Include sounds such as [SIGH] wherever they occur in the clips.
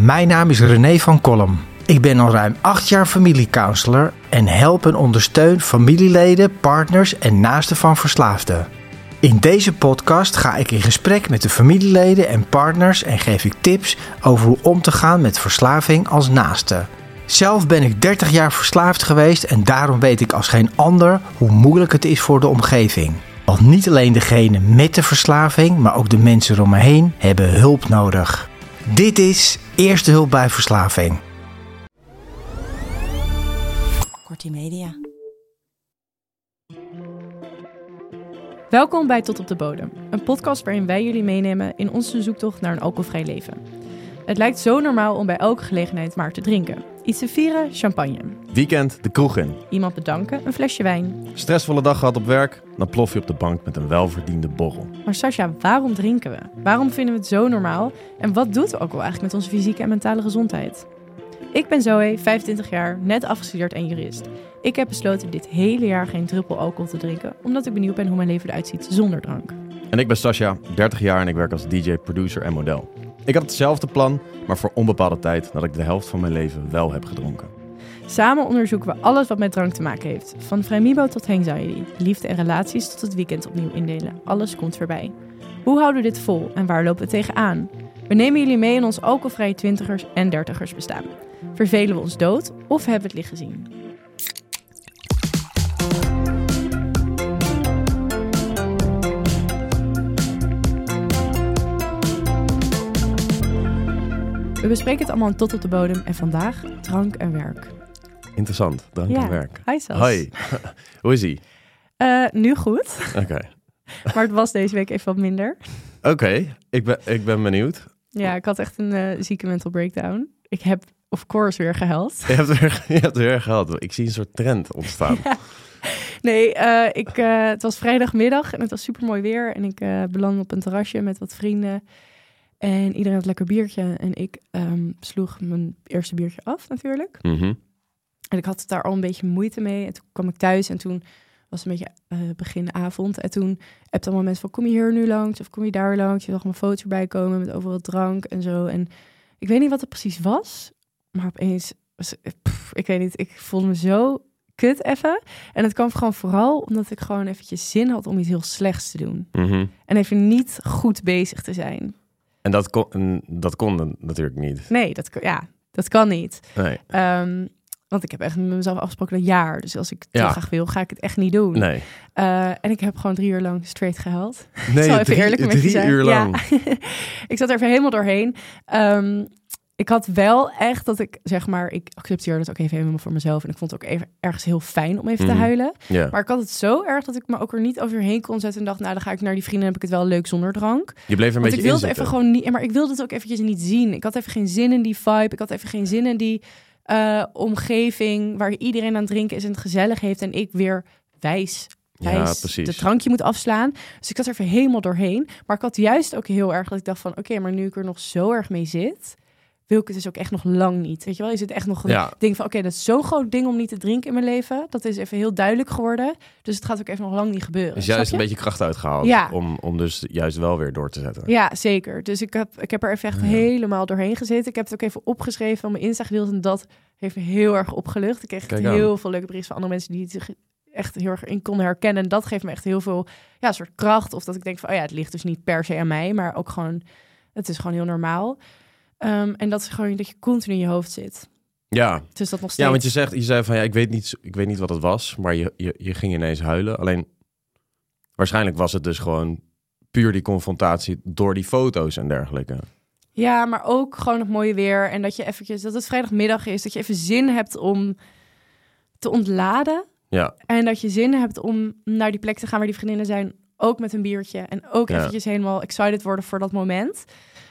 mijn naam is René van Kolm. Ik ben al ruim acht jaar familiecounselor en help en ondersteun familieleden, partners en naasten van verslaafden. In deze podcast ga ik in gesprek met de familieleden en partners en geef ik tips over hoe om te gaan met verslaving als naaste. Zelf ben ik 30 jaar verslaafd geweest en daarom weet ik als geen ander hoe moeilijk het is voor de omgeving. Want niet alleen degene met de verslaving, maar ook de mensen om me heen hebben hulp nodig. Dit is Eerste Hulp bij Verslaving. Kortie Media. Welkom bij Tot op de Bodem, een podcast waarin wij jullie meenemen in onze zoektocht naar een alcoholvrij leven. Het lijkt zo normaal om bij elke gelegenheid maar te drinken. Iets te vieren, champagne. Weekend de kroeg in. Iemand bedanken, een flesje wijn. Stressvolle dag gehad op werk, dan plof je op de bank met een welverdiende borrel. Maar Sascha, waarom drinken we? Waarom vinden we het zo normaal? En wat doet het ook wel eigenlijk met onze fysieke en mentale gezondheid? Ik ben Zoe, 25 jaar, net afgestudeerd en jurist. Ik heb besloten dit hele jaar geen druppel alcohol te drinken, omdat ik benieuwd ben hoe mijn leven eruit ziet zonder drank. En ik ben Sascha, 30 jaar en ik werk als DJ, producer en model. Ik had hetzelfde plan, maar voor onbepaalde tijd nadat ik de helft van mijn leven wel heb gedronken. Samen onderzoeken we alles wat met drank te maken heeft. Van vrijmibo tot anxiety, liefde en relaties tot het weekend opnieuw indelen. Alles komt voorbij. Hoe houden we dit vol en waar lopen we tegenaan? We nemen jullie mee in ons alcoholvrije twintigers en dertigers bestaan. Vervelen we ons dood of hebben we het licht gezien? We bespreken het allemaal tot op de bodem en vandaag drank en werk. Interessant, drank Ja. en werk. Hi Sas. Hoi, [LAUGHS] hoe is ie? Eh, nu goed, Oké, [LAUGHS] maar het was deze week even wat minder. Oké, ik, ben, ik ben benieuwd. Ja, ik had echt een eh, zieke mental breakdown. Ik heb of course weer gehuild. Je hebt, weer, je hebt weer gehad. Ik zie een soort trend ontstaan. [LAUGHS] Nee, eh, ik, het was vrijdagmiddag en het was super mooi weer. En ik eh belandde op een terrasje met wat vrienden. En iedereen had lekker biertje. En ik ehm, sloeg mijn eerste biertje af natuurlijk. Mhm. En ik had daar al een beetje moeite mee. En toen kwam ik thuis en toen was het een beetje eh, begin avond. En toen heb allemaal mensen van, kom je hier nu langs? Of kom je daar langs? Je zag mijn foto's erbij komen met overal drank en zo. En ik weet niet wat het precies was. Maar opeens, was, pff, ik weet niet, ik voelde me zo kut even. En het kwam gewoon vooral omdat ik gewoon eventjes zin had om iets heel slechts te doen. Mhm. En even niet goed bezig te zijn. En dat kon, en dat kon natuurlijk niet. Nee, dat, ja, dat kan niet. Nee, Ehm, want ik heb echt met mezelf afgesproken een jaar. Dus als ik het Ja. graag wil, ga ik het echt niet doen. nee. Eh, en ik heb gewoon drie uur lang straight gehuild. [LAUGHS] Nee, zal even drie, eerlijk met je zijn. uur Ja. lang. [LAUGHS] ik zat er even helemaal doorheen. Ehm, ik had wel echt dat ik, zeg maar, ik accepteerde het ook even helemaal voor mezelf. En ik vond het ook even ergens heel fijn om even te huilen. Ja. Maar ik had het zo erg dat ik me ook er niet overheen kon zetten. En dacht, nou, dan ga ik naar die vrienden en heb ik het wel leuk zonder drank. Je bleef een Want ik beetje wilde in even gewoon niet, maar ik wilde het ook eventjes niet zien. Ik had even geen zin in die vibe. Ik had even geen zin in die eh, omgeving waar iedereen aan het drinken is en het gezellig heeft. En ik weer wijs, Ja, precies. de drankje moet afslaan. Dus ik zat er even helemaal doorheen. Maar ik had juist ook heel erg dat ik dacht van, oké, maar nu ik er nog zo erg mee zit, wil ik het dus ook echt nog lang niet. Weet je wel, is het echt nog een Ja. ding van, oké, dat is zo'n groot ding om niet te drinken in mijn leven. Dat is even heel duidelijk geworden. Dus het gaat ook even nog lang niet gebeuren. Dus juist een beetje kracht uitgehaald. Ja. Om, om dus juist wel weer door te zetten. Ja, zeker. Dus ik heb, ik heb er even echt Ja. helemaal doorheen gezeten. Ik heb het ook even opgeschreven van mijn Insta gedeeld. En dat heeft me heel erg opgelucht. Ik kreeg aan. heel veel leuke berichten van andere mensen die het zich echt heel erg in konden herkennen. En dat geeft me echt heel veel ja, soort kracht. Of dat ik denk van, oh ja, het ligt dus niet per se aan mij. Maar ook gewoon, het is gewoon heel normaal. Ehm, en dat is gewoon dat je continu in je hoofd zit. Ja, Dus dat nog steeds. Ja, want je zegt, je zei van ja, ik weet niet, ik weet niet wat het was, maar je, je, je ging ineens huilen. Alleen waarschijnlijk was het dus gewoon puur die confrontatie door die foto's en dergelijke. Ja, maar ook gewoon het mooie weer. En dat je eventjes, dat het vrijdagmiddag is. Dat je even zin hebt om te ontladen. Ja, En dat je zin hebt om naar die plek te gaan waar die vriendinnen zijn. Ook met een biertje. En ook Ja. eventjes helemaal excited worden voor dat moment.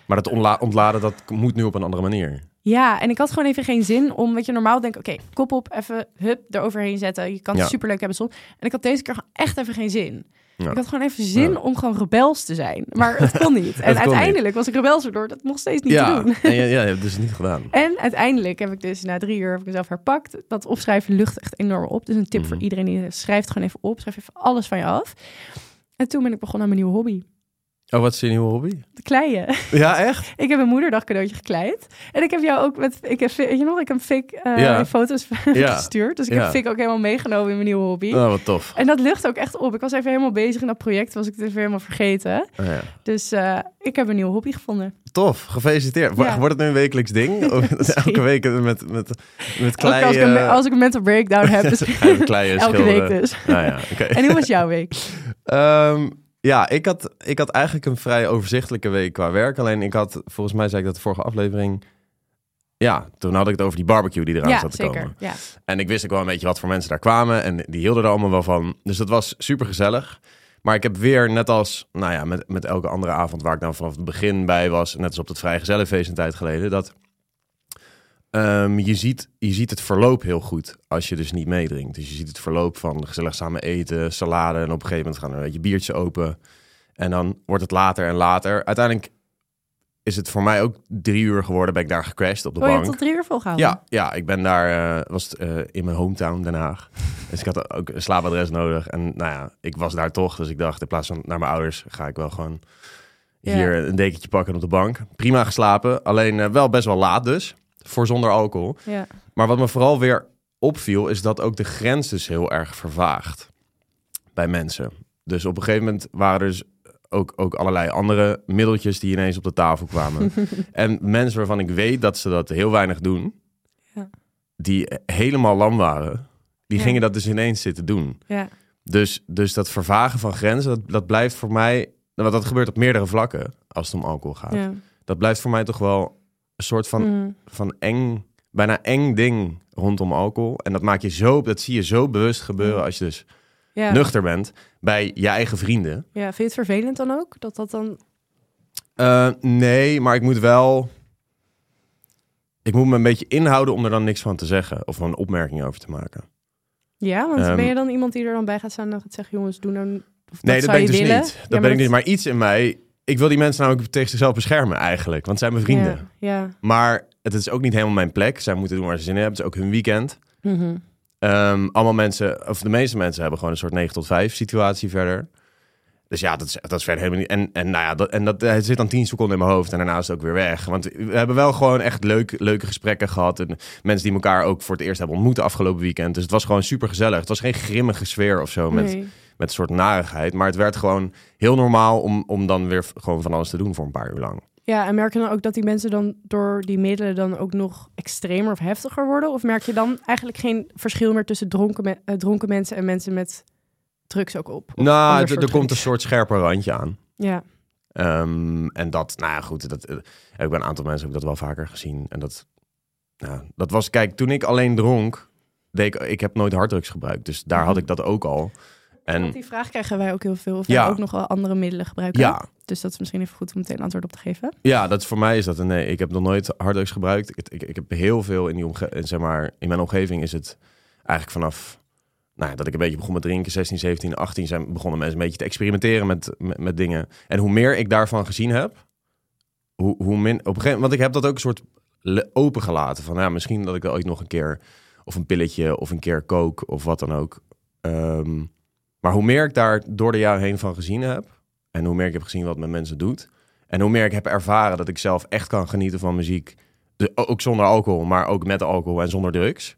Maar dat ontla- ontladen, dat moet nu op een andere manier. Ja, en ik had gewoon even geen zin om, weet je, normaal denk ik, oké, kop op, even, hup, eroverheen zetten. Je kan het Ja. superleuk hebben soms. En ik had deze keer echt even geen zin. Ja. Ik had gewoon even zin Ja. om gewoon rebels te zijn. Maar het kon niet. [LAUGHS] En kon uiteindelijk was ik rebels erdoor dat nog steeds niet te ja, doen. en ja, ja, je hebt het dus niet gedaan. [LAUGHS] En uiteindelijk heb ik dus na drie uur heb ik mezelf herpakt. Dat opschrijven lucht echt enorm op. Dus een tip voor Mhm. iedereen die schrijft gewoon even op. Schrijf even alles van je af. En toen ben ik begonnen aan mijn nieuwe hobby. Oh, wat is je nieuwe hobby? De kleien. Ja, echt? [LAUGHS] ik heb een moederdag cadeautje gekleid. En ik heb jou ook met... Ik heb, je nog, ik heb Fik eh, Ja. foto's [LAUGHS] Ja. gestuurd. Dus ik Ja. heb Fik ook helemaal meegenomen in mijn nieuwe hobby. Oh, wat tof. En dat lucht ook echt op. Ik was even helemaal bezig in dat project. Was ik het even helemaal vergeten. Oh, ja. Dus eh, ik heb een nieuwe hobby gevonden. Tof, gefeliciteerd. Wordt het nu een wekelijks ding? [LAUGHS] Elke week met, met, met Ook klei... als, ik een, als ik een mental breakdown heb. Dus kleien elke schilderen? week dus. Nou. En hoe was jouw week? Ehm, ja, ik had, ik had eigenlijk een vrij overzichtelijke week qua werk. Alleen ik had, volgens mij zei ik dat de vorige aflevering... Ja, toen had ik het over die barbecue die eraan ja, zat te zeker. komen. Ja. En ik wist ook wel een beetje wat voor mensen daar kwamen. En die hielden er allemaal wel van. Dus dat was super gezellig. Maar ik heb weer, net als nou ja, met, met elke andere avond waar ik dan vanaf het begin bij was, net als op het Vrijgezellenfeest een tijd geleden, dat ehm, je, ziet, je ziet het verloop heel goed als je dus niet meedrinkt. Dus je ziet het verloop van gezellig samen eten, salade en op een gegeven moment gaan er een beetje biertjes open. En dan wordt het later en later. Uiteindelijk is het voor mij ook drie uur geworden, ben ik daar gecrashed op de Oh, je bank. hebt tot drie uur volgehouden? Ja, ja, ik ben daar, eh, was het, eh, in mijn hometown Den Haag. [LAUGHS] Dus ik had ook een slaapadres nodig. En nou ja, ik was daar toch. Dus ik dacht, in plaats van naar mijn ouders, ga ik wel gewoon Ja. hier een dekentje pakken op de bank. Prima geslapen, alleen eh, wel best wel laat dus. Voor zonder alcohol. Ja. Maar wat me vooral weer opviel, is dat ook de grens dus heel erg vervaagt bij mensen. Dus op een gegeven moment waren er dus ook, ook allerlei andere middeltjes die ineens op de tafel kwamen. [LAUGHS] en mensen waarvan ik weet dat ze dat heel weinig doen, Ja. die helemaal lam waren, die Ja. gingen dat dus ineens zitten doen. Ja. Dus, dus dat vervagen van grenzen, dat, dat blijft voor mij, want dat gebeurt op meerdere vlakken als het om alcohol gaat. Ja. Dat blijft voor mij toch wel soort van Mm. van eng, bijna eng ding rondom alcohol. En dat maak je zo, dat zie je zo bewust gebeuren als je dus Ja. nuchter bent bij je eigen vrienden. ja. Vind je het vervelend dan ook? Dat dat dan... Eh, nee, maar ik moet wel, ik moet me een beetje inhouden om er dan niks van te zeggen of een opmerking over te maken. Ja, want Ehm, ben je dan iemand die er dan bij gaat staan en gaat zeggen... jongens, doe nou... Of nee, dat zou ben ik dus willen? niet. Dat Ja, ben ik niet. Maar iets in mij, ik wil die mensen namelijk tegen zichzelf beschermen eigenlijk, want het zijn mijn vrienden. Ja. ja. Maar het is ook niet helemaal mijn plek. Zij moeten doen waar ze zin in hebben. Het is ook hun weekend. Ehm, allemaal mensen, of de meeste mensen hebben gewoon een soort 9 tot 5 situatie verder. Dus ja, dat is, dat is verder helemaal niet. En, en nou ja, dat, en dat het zit dan 10 seconden in mijn hoofd en daarna is het ook weer weg. Want we hebben wel gewoon echt leuk, leuke gesprekken gehad. En mensen die elkaar ook voor het eerst hebben ontmoet afgelopen weekend. Dus het was gewoon super gezellig. Het was geen grimmige sfeer of zo met, Nee. Met een soort narigheid. Maar het werd gewoon heel normaal om, om dan weer gewoon van alles te doen voor een paar uur lang. Ja, en merk je dan ook dat die mensen dan door die middelen dan ook nog extremer of heftiger worden? Of merk je dan eigenlijk geen verschil meer tussen dronken, me- eh, dronken mensen en mensen met drugs ook op? Nou, er- komt een soort scherper randje aan. Ja, Ehm, en dat, nou ja, goed, dat, eh, heb ik bij een aantal mensen ik dat wel vaker gezien. En dat, nou, dat was, kijk, toen ik alleen dronk, deed ik, ik heb nooit harddrugs gebruikt. Dus daar had ik dat ook al. Want En die vraag krijgen wij ook heel veel. Of Ja. wij ook nog wel andere middelen gebruiken. ja, Dus dat is misschien even goed om meteen antwoord op te geven. ja, dat voor mij is dat een nee. Ik heb nog nooit harddrugs gebruikt. Ik, ik, ik heb heel veel in die omge in, zeg maar, in mijn omgeving is het eigenlijk vanaf nou, ja, dat ik een beetje begon met drinken, 16, 17, 18, zijn begonnen mensen een beetje te experimenteren met, met, met dingen. En hoe meer ik daarvan gezien heb, hoe, hoe min. Op een gegeven want ik heb dat ook een soort opengelaten. Van ja, misschien dat ik er ooit nog een keer. Of een pilletje, of een keer coke, of wat dan ook. Ehm, maar hoe meer ik daar door de jaren heen van gezien heb. En hoe meer ik heb gezien wat met mensen doet. En hoe meer ik heb ervaren dat ik zelf echt kan genieten van muziek. Dus ook zonder alcohol, maar ook met alcohol en zonder drugs.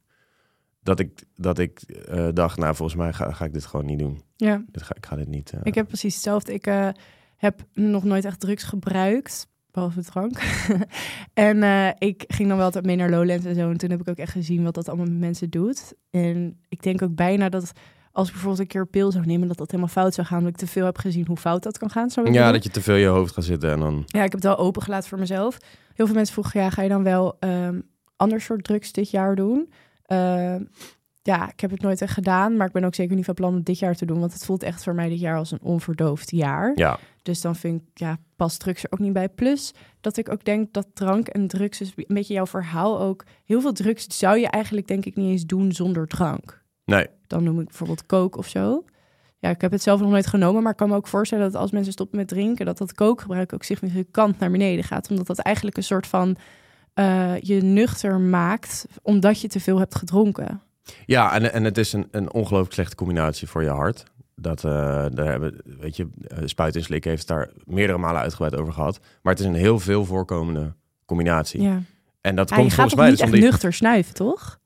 Dat ik, dat ik eh, dacht, nou volgens mij ga, ga ik dit gewoon niet doen. Ja, Dit ga, ik ga dit niet. eh, ik heb precies hetzelfde. Ik eh, heb nog nooit echt drugs gebruikt. Behalve drank. [LAUGHS] en ik ging dan wel altijd mee naar Lowlands en zo. En toen heb ik ook echt gezien wat dat allemaal met mensen doet. En ik denk ook bijna dat als ik bijvoorbeeld een keer een pil zou nemen, dat dat helemaal fout zou gaan. Omdat ik te veel heb gezien hoe fout dat kan gaan. Ja, dat je te veel in je hoofd gaat zitten en dan... Ja, ik heb het wel opengelaten voor mezelf. Heel veel mensen vroegen, ja, ga je dan wel ehm ander soort drugs dit jaar doen? Ehm, ja, ik heb het nooit echt gedaan, maar ik ben ook zeker niet van plan om dit jaar te doen, want het voelt echt voor mij dit jaar als een onverdoofd jaar. Ja, Dus dan vind ik, ja, past drugs er ook niet bij. Plus dat ik ook denk dat drank en drugs, een beetje jouw verhaal ook, heel veel drugs zou je eigenlijk denk ik niet eens doen zonder drank. Nee. Dan noem ik bijvoorbeeld coke of zo. Ja, ik heb het zelf nog nooit genomen, maar ik kan me ook voorstellen dat als mensen stoppen met drinken, dat dat kookgebruik ook significant naar beneden gaat. Omdat dat eigenlijk een soort van eh, je nuchter maakt, omdat je te veel hebt gedronken. Ja, en, en het is een, een ongelooflijk slechte combinatie voor je hart. Dat, eh, daar hebben, weet je, eh, Spuit en Slik heeft daar meerdere malen uitgebreid over gehad. Maar het is een heel veel voorkomende combinatie. Ja. En dat Ja, komt je gaat volgens toch mij niet dus echt die... nuchter snuiven, toch?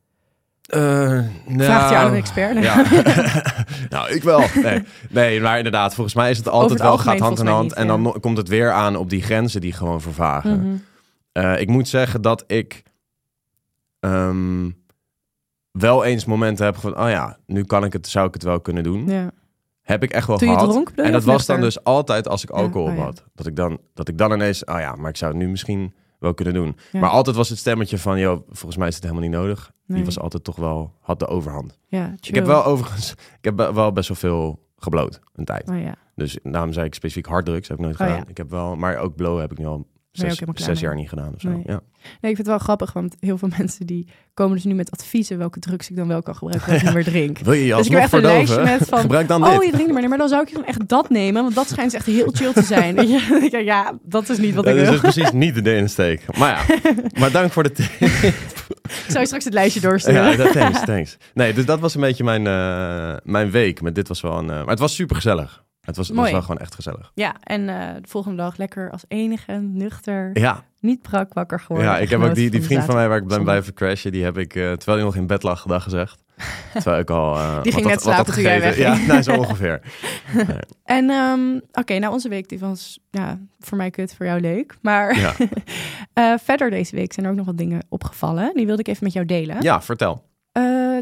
Eh, Vraagt je nou, aan een expert? Ja. [LAUGHS] nou, ik wel. Nee. nee, maar inderdaad, volgens mij is het altijd het wel gaat hand in hand. en dan komt het weer aan op die grenzen die gewoon vervagen. Mhm. Eh, ik moet zeggen dat ik ehm, wel eens momenten heb van, oh ja, nu kan ik het, zou ik het wel kunnen doen. ja. Heb ik echt wel Toen gehad. dronk, en dat was dan dus altijd als ik Ja, alcohol oh ja. had. Dat ik, dan, dat ik dan ineens, oh ja, maar ik zou het nu misschien wel kunnen doen. Ja. Maar altijd was het stemmetje van, joh, volgens mij is het helemaal niet nodig. Nee. Die was altijd toch wel, had de overhand. Ja, Ik heb wel overigens, ik heb wel best wel veel gebloot een tijd. Oh ja. Dus daarom zei ik specifiek harddrugs, heb ik nooit Oh, gedaan. ja. Ik heb wel, maar ook blow heb ik nu al zes, zes jaar niet gedaan of zo. Nee. Ja. Nee, ik vind het wel grappig, want heel veel [LAUGHS] mensen die komen dus nu met adviezen welke drugs ik dan wel kan gebruiken als ik niet meer drink. [LAUGHS] Wil je je Dus ik heb echt een lijstje met [LAUGHS] van, Gebruik dan Oh, dit. je drinkt maar, nee, maar dan zou ik dan echt dat nemen, want dat schijnt dus echt heel chill te zijn. Denk, ja, dat is niet wat Dat ik is wil. dus precies niet de insteek. Maar ja, maar dank voor de tip. Ik zou je straks het lijstje doorsturen. Ja, dat- thanks, thanks. Nee, dus dat was een beetje mijn, eh, mijn week. Maar dit was wel een... eh, maar het was super gezellig. Het was, het was wel gewoon echt gezellig. Ja, en eh, de volgende dag lekker als enige, nuchter, Ja, niet brak wakker geworden. ja ik heb ook die, die vriend van mij waar ik ben bij crashen, die heb ik, eh, terwijl hij nog in bed lag, gedag gezegd. [LAUGHS] Terwijl ik al... eh, Die ging net had- had slapen toen jij gegeten. wegging. Ja, nou, zo ongeveer. [LAUGHS] En ehm, oké, nou onze week die was ja, voor mij kut, voor jou leuk. Maar Ja, [LAUGHS] verder deze week zijn er ook nog wat dingen opgevallen. Die wilde ik even met jou delen. ja vertel.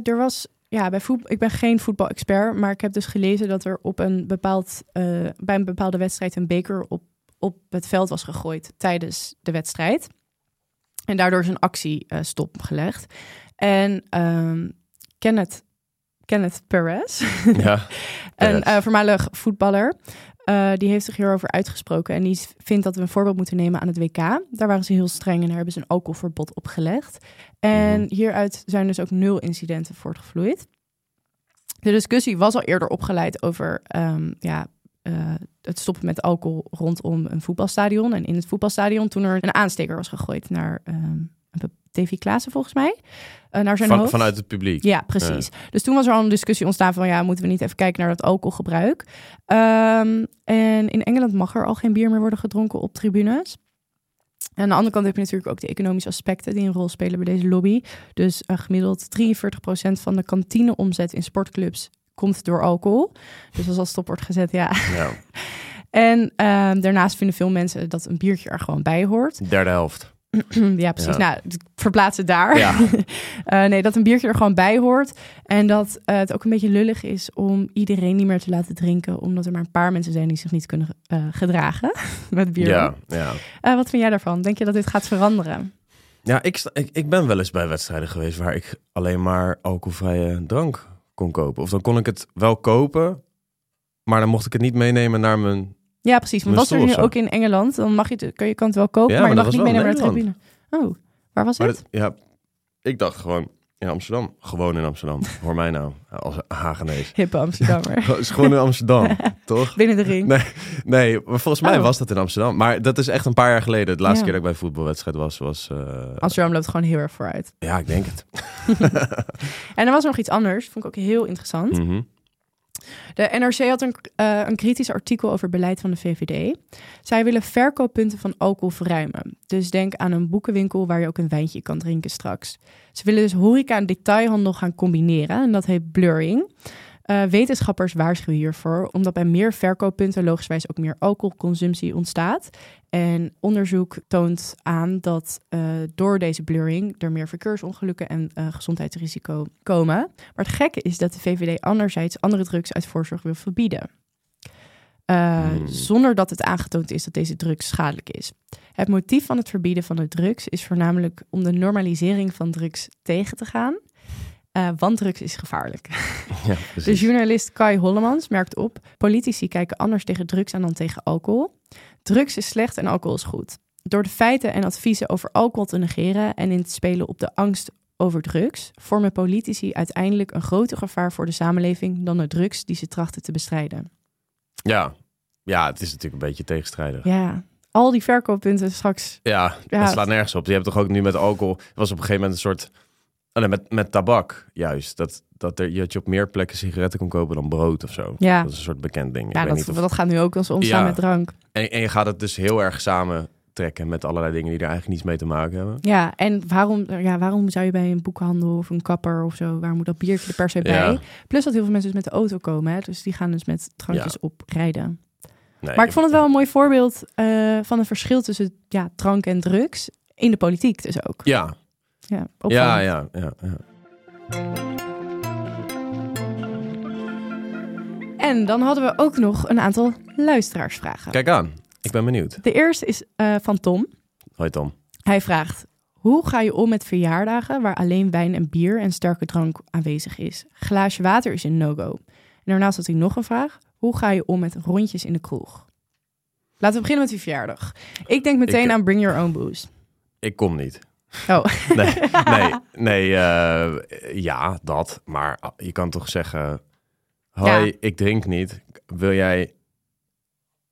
Er was, ja, bij voetbal, ik ben geen voetbalexpert, maar ik heb dus gelezen dat er op een bepaald, eh, bij een bepaalde wedstrijd een beker op, op het veld was gegooid tijdens de wedstrijd. En daardoor is een actie eh, stopgelegd. En ehm Kenneth, Kenneth Perez, Ja, [LAUGHS] een eh, voormalig voetballer, eh, die heeft zich hierover uitgesproken. En die vindt dat we een voorbeeld moeten nemen aan het WK. Daar waren ze heel streng en daar hebben ze een alcoholverbod opgelegd. En Mhm. hieruit zijn dus ook nul incidenten voortgevloeid. De discussie was al eerder opgeleid over ehm, ja, eh, het stoppen met alcohol rondom een voetbalstadion. En in het voetbalstadion toen er een aansteker was gegooid naar ehm Davy Klaassen volgens mij. Eh, naar zijn Van, hoofd. vanuit het publiek. Ja, precies. Dus toen was er al een discussie ontstaan van... ja, moeten we niet even kijken naar dat alcoholgebruik? Ehm, en in Engeland mag er al geen bier meer worden gedronken op tribunes. En aan de andere kant heb je natuurlijk ook de economische aspecten... die een rol spelen bij deze lobby. Dus eh, gemiddeld 43% van de kantineomzet in sportclubs... komt door alcohol. Dus als dat stop wordt gezet, ja. Ja, [LAUGHS] En ehm, daarnaast vinden veel mensen dat een biertje er gewoon bij hoort. derde helft. [CLEARS THROAT] ja, precies. Ja. Nou, verplaats het daar. Ja. [LAUGHS] Eh, nee, dat een biertje er gewoon bij hoort. En dat eh, het ook een beetje lullig is om iedereen niet meer te laten drinken. Omdat er maar een paar mensen zijn die zich niet kunnen eh, gedragen [LAUGHS] met bier. Ja, ja. Wat vind jij daarvan? Denk je dat dit gaat veranderen? Ja, ik, ik ben wel eens bij wedstrijden geweest waar ik alleen maar alcoholvrije drank kon kopen. Of dan kon ik het wel kopen, maar dan mocht ik het niet meenemen naar mijn... Ja, precies. Want was er nu ook in Engeland? Dan mag je het, kun je kan het wel kopen, Ja, maar je mag niet wel naar de tribune. Oh, waar was Maar het? ja, ik dacht gewoon in Amsterdam. Gewoon in Amsterdam. Hoor mij nou, als Hagenees. [LAUGHS] Hippe Amsterdammer. Is [LAUGHS] gewoon in Amsterdam, [LAUGHS] toch? Binnen de ring. Nee, nee, maar volgens mij Oh. was dat in Amsterdam. Maar dat is echt een paar jaar geleden. De laatste Ja. keer dat ik bij een voetbalwedstrijd was, was... eh, Amsterdam loopt gewoon heel erg vooruit. ja, ik denk het. En er was nog iets anders, vond ik ook heel interessant. Mhm. De NRC had een, eh, een kritisch artikel over beleid van de VVD. Zij willen verkooppunten van alcohol verruimen. Dus denk aan een boekenwinkel waar je ook een wijntje kan drinken straks. Ze willen dus horeca en detailhandel gaan combineren en dat heet blurring. Eh, wetenschappers waarschuwen hiervoor, omdat bij meer verkooppunten logischwijs ook meer alcoholconsumptie ontstaat. En onderzoek toont aan dat eh, door deze blurring er meer verkeersongelukken en eh, gezondheidsrisico komen. Maar het gekke is dat de VVD anderzijds andere drugs uit voorzorg wil verbieden. Hmm. Zonder dat het aangetoond is dat deze drugs schadelijk is. Het motief van het verbieden van de drugs is voornamelijk om de normalisering van drugs tegen te gaan. Eh, want drugs is gevaarlijk. [LAUGHS] Ja, De journalist Kai Hollemans merkt op: politici kijken anders tegen drugs aan dan tegen alcohol. Drugs is slecht en alcohol is goed. Door de feiten en adviezen over alcohol te negeren en in te spelen op de angst over drugs, vormen politici uiteindelijk een groter gevaar voor de samenleving dan de drugs die ze trachten te bestrijden. Ja. ja, het is natuurlijk een beetje tegenstrijdig. Ja, al die verkooppunten straks. Ja, Ja. dat slaat nergens op. Je hebt toch ook nu met alcohol... Was op een gegeven moment een soort Oh, nee, met, met tabak juist. Dat, dat, er, dat je op meer plekken sigaretten kon kopen dan brood of zo. Ja, Dat is een soort bekend ding. Ik ja weet dat, niet of- dat gaat nu ook als omstaan Ja. met drank. en, en je gaat het dus heel erg samen trekken met allerlei dingen die er eigenlijk niets mee te maken hebben. Ja, en waarom, ja, waarom zou je bij een boekhandel of een kapper of zo, waar moet dat biertje er per se bij? Ja. Plus dat heel veel mensen dus met de auto komen, hè? dus die gaan dus met drankjes Ja. op rijden. Nee, Maar ik vond het wel een mooi voorbeeld eh, van een verschil tussen ja, drank en drugs in de politiek dus ook. Ja, Ja, ja, ja, ja, ja. En dan hadden we ook nog een aantal luisteraarsvragen. Kijk aan, ik ben benieuwd. De eerste is eh, van Tom. Hoi Tom. Hij vraagt: Hoe ga je om met verjaardagen waar alleen wijn en bier en sterke drank aanwezig is? Glaasje water is een no-go. En daarnaast had hij nog een vraag: Hoe ga je om met rondjes in de kroeg? Laten we beginnen met die verjaardag. Ik denk meteen Ik- aan Bring Your Own Booze. Ik kom niet. Oh, [LAUGHS] Nee, nee, [LAUGHS] nee eh, ja, dat. Maar ah, je kan toch zeggen... Hoi, Ja. ik drink niet. Wil jij...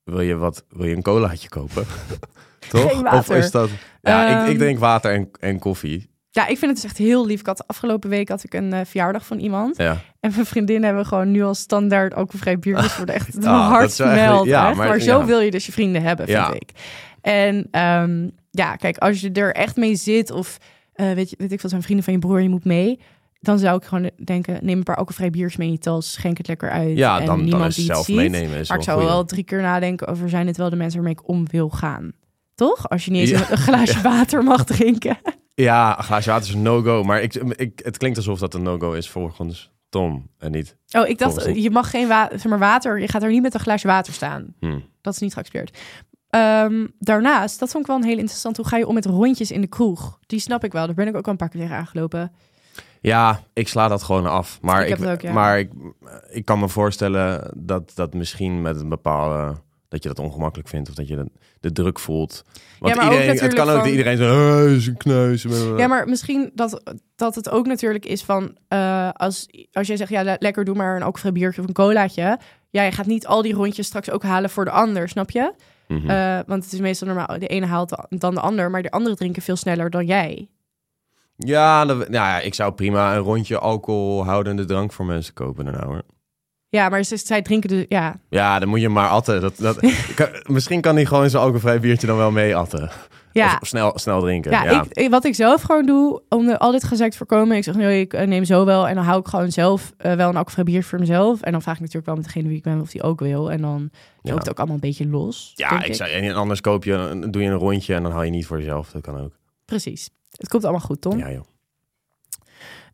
Wil je, wat, wil je een colaatje kopen? [LAUGHS] toch? Geen water. Of is dat... Ja, ik, Ehm, ik drink water en, en koffie. ja, ik vind het dus echt heel lief. Ik had afgelopen week had ik een eh, verjaardag van iemand. Ja. En mijn vriendin hebben gewoon nu al standaard alcoholvrij biertjes voor de echt Ah, mijn hart ja, maar- maar, zo ja. wil je dus je vrienden hebben, vind Ja. ik. En ehm, ja, kijk, als je er echt mee zit of eh, weet, je, weet ik veel, zijn vrienden van je broer, je moet mee. Dan zou ik gewoon denken, neem een paar alcoholvrij biertjes mee in je tas, schenk het lekker uit. Ja, en dan, dan niemand is die het zelf ziet. meenemen. Is Maar ik zou wel drie keer nadenken over, zijn het wel de mensen waarmee ik om wil gaan? Toch? Als je niet eens Ja. een, glaasje [LAUGHS] water mag drinken. Ja, een glaasje water is een no-go. Maar ik, ik, het klinkt alsof dat een no-go is volgens Tom en niet... Oh, ik dacht, je mag geen wa zeg maar, water, je gaat er niet met een glaasje water staan. Hm. Dat is niet geaccepteerd. Ehm, daarnaast, dat vond ik wel een heel interessant. Hoe ga je om met rondjes in de kroeg? Die snap ik wel. Daar ben ik ook al een paar keer tegen aangelopen. Ja, ik sla dat gewoon af. Maar, Ik ik, heb het ook, ja. maar ik, ik kan me voorstellen dat dat misschien met een bepaalde... dat je dat ongemakkelijk vindt of dat je de, de druk voelt. Want iedereen, het kan ook van- dat iedereen zo... "Hey, is een kneus. Ja, maar misschien dat, dat het ook natuurlijk is van... eh, als, als jij zegt, ja, le- lekker doe maar een alcoholvrij biertje of een colaatje. Ja, je gaat niet al die rondjes straks ook halen voor de ander, snap je? Mhm. Eh, want het is meestal normaal, de ene haalt dan de ander. Maar de anderen drinken veel sneller dan jij. ja, dat- nou ja, ik zou prima een rondje alcoholhoudende drank voor mensen kopen daarna hoor. Ja, maar ze, zij drinken dus... Ja, Ja, dan moet je maar atten. Dat, dat, [LAUGHS] kan- misschien kan hij gewoon zijn alcoholvrij biertje dan wel mee atten. Ja. Of snel, snel drinken. Ja, Ja, Ik, wat ik zelf gewoon doe, om de, al dit gezeik te voorkomen. Ik zeg, nee, ik eh, neem zo wel. En dan hou ik gewoon zelf eh, wel een alcoholvrij bier voor mezelf. En dan vraag ik natuurlijk wel met degene wie ik ben of die ook wil. En dan loopt het ook allemaal een beetje los. Ja, ik zou, en anders koop je, doe je een rondje en dan haal je niet voor jezelf. Dat kan ook. Precies. Het komt allemaal goed, Tom. Ja, joh.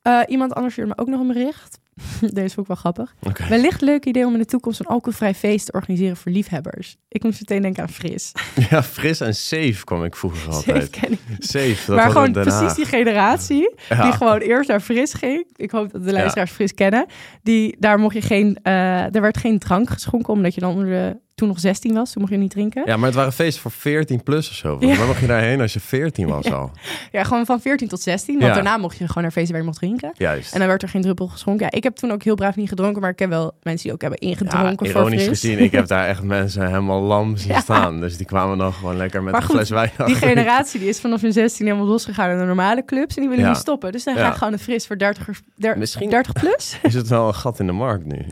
Eh, iemand anders stuurde me ook nog een bericht. [LAUGHS] Deze vond ik wel grappig. Oké. Wellicht leuk idee om in de toekomst een alcoholvrij feest te organiseren voor liefhebbers. Ik moest meteen denken aan Fris. [LAUGHS] Ja, fris en safe kwam ik vroeger Safe altijd. ken ik. Safe, dat maar gewoon precies die generatie Ja. die gewoon eerst naar Fris ging. Ik hoop dat de luisteraars Fris kennen. Die, daar mocht je geen, eh, er werd geen drank geschonken omdat je dan onder de, toen nog 16 was. Toen mocht je niet drinken. Ja, Ja, maar het waren feesten voor 14 plus of zo. Ja. mij mocht je daarheen als je 14 was [LAUGHS] al. gewoon van 14 tot 16. Want Ja. daarna mocht je gewoon naar feesten waar je mocht drinken. Juist. En dan werd er geen druppel geschonken. Ja, ik heb toen ook heel braaf niet gedronken, maar ik heb wel mensen die ook hebben ja, ingedronken voor ironisch Fris. gezien, ik heb daar echt mensen helemaal lam zien [LAUGHS] Ja. staan. Dus die kwamen dan gewoon lekker met Maar een goed, fles wijn. Die generatie die is vanaf hun 16 helemaal losgegaan in de normale clubs. En die willen Ja. niet stoppen. Dus dan Ja. ga ik gewoon een fris voor 30, der, Misschien- 30 plus. [LAUGHS] Is het wel een gat in de markt nu?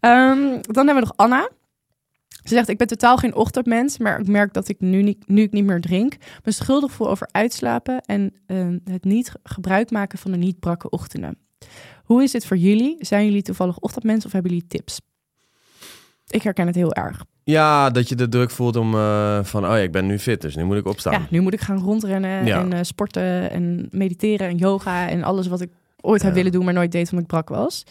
Ehm, dan hebben we nog Anna. Ze zegt, ik ben totaal geen ochtendmens, maar ik merk dat ik nu, niet, nu ik niet meer drink, me schuldig voel over uitslapen en ehm, het niet gebruik maken van de niet brakke ochtenden. Hoe is dit voor jullie? Zijn jullie toevallig ochtendmens of hebben jullie tips? Ik herken het heel erg. Ja, dat je de druk voelt om eh, van, oh ja, ik ben nu fit, dus nu moet ik opstaan. Ja, nu moet ik gaan rondrennen Ja. en eh, sporten en mediteren en yoga en alles wat ik ooit heb willen doen, maar nooit deed omdat ik brak was.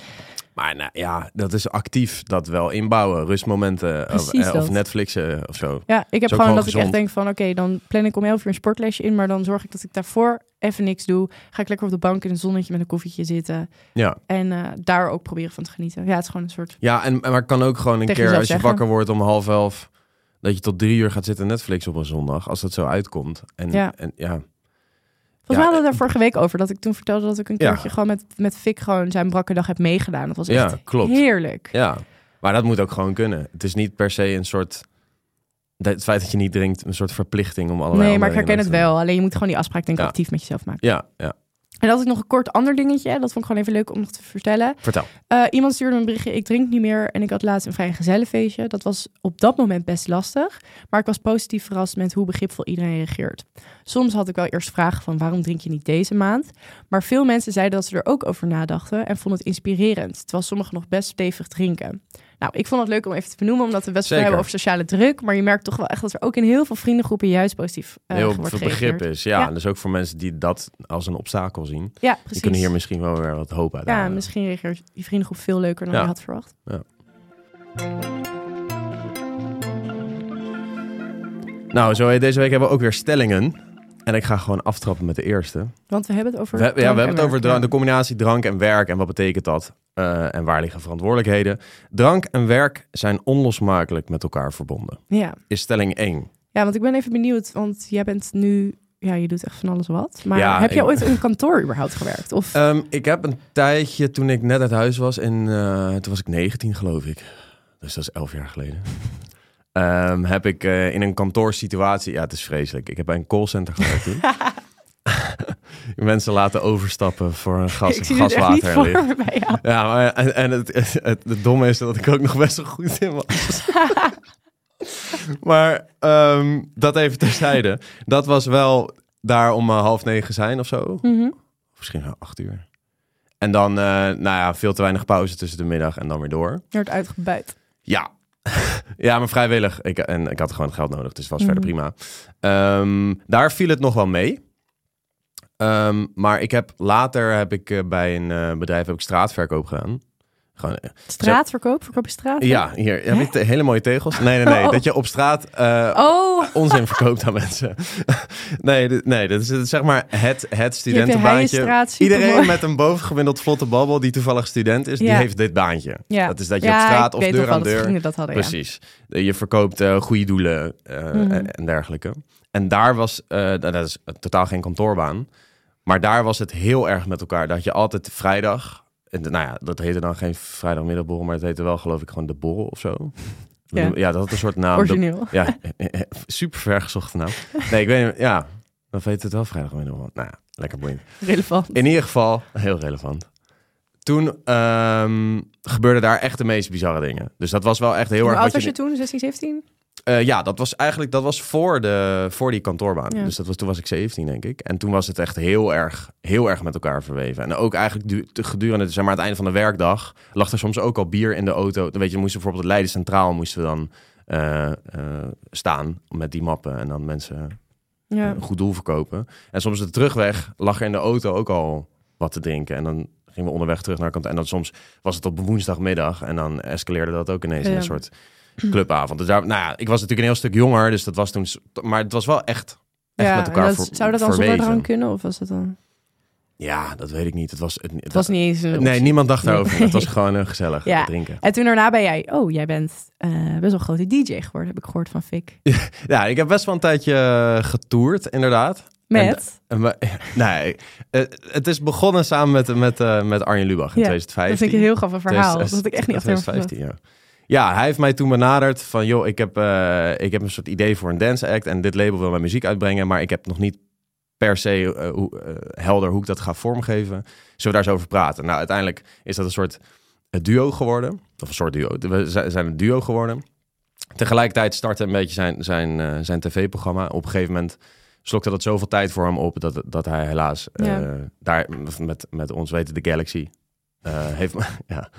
Maar nou, ja, dat is actief dat wel inbouwen. Rustmomenten of, eh, dat. of Netflixen of zo. Ja, ik heb gewoon gewoon dat ik echt denk van... oké, dan plan ik om 11 uur een sportlesje in... maar dan zorg ik dat ik daarvoor even niks doe. Ga ik lekker op de bank in het zonnetje met een koffietje zitten... Ja, en eh, daar ook proberen van te genieten. Ja, het is gewoon een soort... ja en, maar kan ook gewoon een keer als je zeggen. wakker wordt om half elf... dat je tot drie uur gaat zitten Netflix op een zondag, als dat zo uitkomt. En ja, en, ja Volgens mij hadden we daar vorige week over... dat ik toen vertelde dat ik een keertje gewoon met, met Fik... gewoon zijn brakke dag heb meegedaan. Dat was Ja, echt klopt. heerlijk. ja, maar dat moet ook gewoon kunnen. Het is niet per se een soort... Het feit dat je niet drinkt, een soort verplichting om allerlei Nee, maar ik herken het wel. Alleen je moet gewoon die afspraak denk ik Ja. actief met jezelf maken. Ja, ja. En dat is nog een kort ander dingetje. Dat vond ik gewoon even leuk om nog te vertellen. Vertel. Uh, iemand stuurde me een berichtje, ik drink niet meer. En ik had laatst een vrij gezellenfeestje. Dat was op dat moment best lastig. Maar ik was positief verrast met hoe begripvol iedereen reageert. Soms had ik wel eerst vragen van waarom drink je niet deze maand? Maar veel mensen zeiden dat ze er ook over nadachten en vonden het inspirerend. Terwijl sommigen nog best stevig drinken. Nou, ik vond het leuk om even te benoemen, omdat we best veel hebben over sociale druk. Maar je merkt toch wel echt dat er ook in heel veel vriendengroepen juist positief uh, heel wordt veel begrip is. Ja, dus ook voor mensen die dat als een obstakel zien. Ja, precies. Die kunnen hier misschien wel weer wat hoop uit Ja, misschien reageert die vriendengroep veel leuker dan Ja. je had verwacht. Ja. Nou, zo deze week hebben we ook weer stellingen. En ik ga gewoon aftrappen met de eerste. Want we hebben het over. We, ja, we hebben het over drank, de combinatie drank en werk en wat betekent dat? Eh, en waar liggen verantwoordelijkheden? Drank en werk zijn onlosmakelijk met elkaar verbonden. Ja. Is stelling 1. ja, want ik ben even benieuwd, want jij bent nu. Ja, je doet echt van alles wat. Maar Ja, heb je ik- ooit in een kantoor überhaupt gewerkt? Of Ehm, ik heb een tijdje, toen ik net uit huis was, en eh, toen was ik 19 geloof ik. Dus dat is 11 jaar geleden. Ehm, heb ik eh, in een kantoorsituatie, ja het is vreselijk. Ik heb bij een callcenter gewerkt toen. [LAUGHS] Mensen laten overstappen voor een gas ik gaswater. en licht. Ja, maar, en, en het, het, het, domme is dat ik ook nog best wel goed in was. [LAUGHS] maar ehm, dat even terzijde. Dat was wel daar om eh, half negen zijn of zo. Mhm. Misschien wel acht uur. En dan, eh, nou ja, veel te weinig pauze tussen de middag en dan weer door. Je wordt uitgebuit. Ja. [LAUGHS] ja, maar vrijwillig. Ik, en ik had gewoon geld nodig, dus het was Mhm. verder prima. Ehm, daar viel het nog wel mee. Ehm, maar ik heb later heb ik eh, bij een eh, bedrijf heb ik straatverkoop gedaan. Gewoon, eh, Straatverkoop? Verkoop je straat? ja, hier heb je hele mooie tegels. Nee, nee, nee. [LAUGHS] Oh. Dat je op straat eh, Oh, [LAUGHS] onzin verkoopt aan mensen. [LAUGHS] nee, nee, dat is het, zeg maar het, het studentenbaantje. straat Iedereen met een bovengemiddeld vlotte babbel die toevallig student is, die heeft dit baantje. Ja. Dat is dat je ja, op straat of deur aan deur. dat hadden. Precies. Je verkoopt eh, goede doelen eh, Mhm. en- dergelijke. En daar was, eh, nou, dat is totaal geen kantoorbaan. Maar daar was het heel erg met elkaar. Dat je altijd vrijdag, en, nou ja, dat heette dan geen vrijdagmiddagborrel, maar het heette wel geloof ik gewoon de borrel of zo. [LAUGHS] Ja. Ja, dat had een soort naam. De- Origineel. [LAUGHS] ja, super vergezochte naam. Nee, ik weet niet, ja, dan heet het wel vrijdagmiddagborrel. Nou ja, lekker boeiend. Relevant. In ieder geval, heel relevant. Toen ehm, gebeurden daar echt de meest bizarre dingen. Dus dat was wel echt heel Hoe erg... oud wat was je toen? 16, 17? Eh, ja, dat was eigenlijk dat was voor, de, voor die kantoorbaan. Ja. Dus dat was, toen was ik 17, denk ik. En toen was het echt heel erg, heel erg met elkaar verweven. En ook eigenlijk gedurende zeg maar, het einde van de werkdag lag er soms ook al bier in de auto. Dan weet je, moesten bijvoorbeeld het Leiden Centraal moesten we dan eh, eh, staan met die mappen en dan mensen Ja. een goed doel verkopen. En soms de terugweg lag er in de auto ook al wat te drinken. En dan gingen we onderweg terug naar kant. En dan soms was het op woensdagmiddag. En dan escaleerde dat ook ineens in Ja. een soort clubavond. Dus daar, nou ja, ik was natuurlijk een heel stuk jonger. Dus dat was toen... Maar het was wel echt, echt ja, met elkaar dat- ver- Zou dat dan zonder verweven. drank kunnen? Of was dat dan... Ja, dat weet ik niet. Het was, het, Het was niet eens een Nee, niemand dacht Nee. daarover. Het was [LAUGHS] gewoon een gezellig Ja. drinken. En toen daarna ben jij... Oh, jij bent eh, best wel een grote DJ geworden, heb ik gehoord van Fik. [LAUGHS] Ja, ik heb best wel een tijdje eh, getoerd, inderdaad. Met? En [LAUGHS] nee, eh, het is begonnen samen met, met, eh, met Arjen Lubach in Ja, 2015. Dat vind ik een heel grappig verhaal. Dat 2016, had ik echt niet achter hem 2015, ja. Ja, hij heeft mij toen benaderd van... joh, ik heb, eh, ik heb een soort idee voor een dance act... en dit label wil mijn muziek uitbrengen... maar ik heb nog niet per se eh, hoe, eh, helder hoe ik dat ga vormgeven. Zullen we daar eens over praten? Nou, uiteindelijk is dat een soort duo geworden. Of een soort duo. We zi- zijn een duo geworden. Tegelijkertijd startte een beetje zijn, zijn, zijn tv-programma. Op een gegeven moment slokte dat zoveel tijd voor hem op... dat, dat hij helaas Ja. daar met, met ons weten de Galaxy... heeft, [LAUGHS] ja,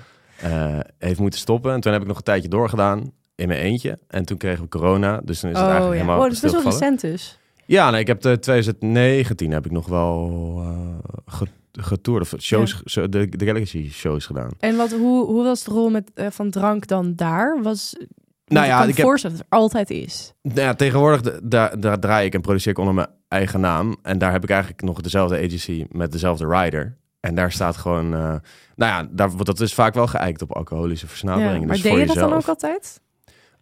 eh, heeft moeten stoppen. En toen heb ik nog een tijdje doorgedaan in mijn eentje. En toen kregen we corona. Dus toen is het Oh eigenlijk ja. helemaal Oh, dat is best wel recent dus. Ja, nee, ik heb de 2019 heb ik nog wel eh ge- getoerd. Of shows, de, de Galaxy shows gedaan. En wat, hoe, hoe was de rol met, eh, van drank dan daar? Was, Nou ik ja, kan ik heb- voorstellen dat het er altijd is. Nou ja, tegenwoordig da- daar, daar draai ik en produceer ik onder mijn eigen naam. En daar heb ik eigenlijk nog dezelfde agency met dezelfde rider. En daar staat gewoon... eh, nou ja, daar, dat is vaak wel geëikt op alcoholische versnaperingen. Ja, maar dus deed voor je dat dan ook altijd?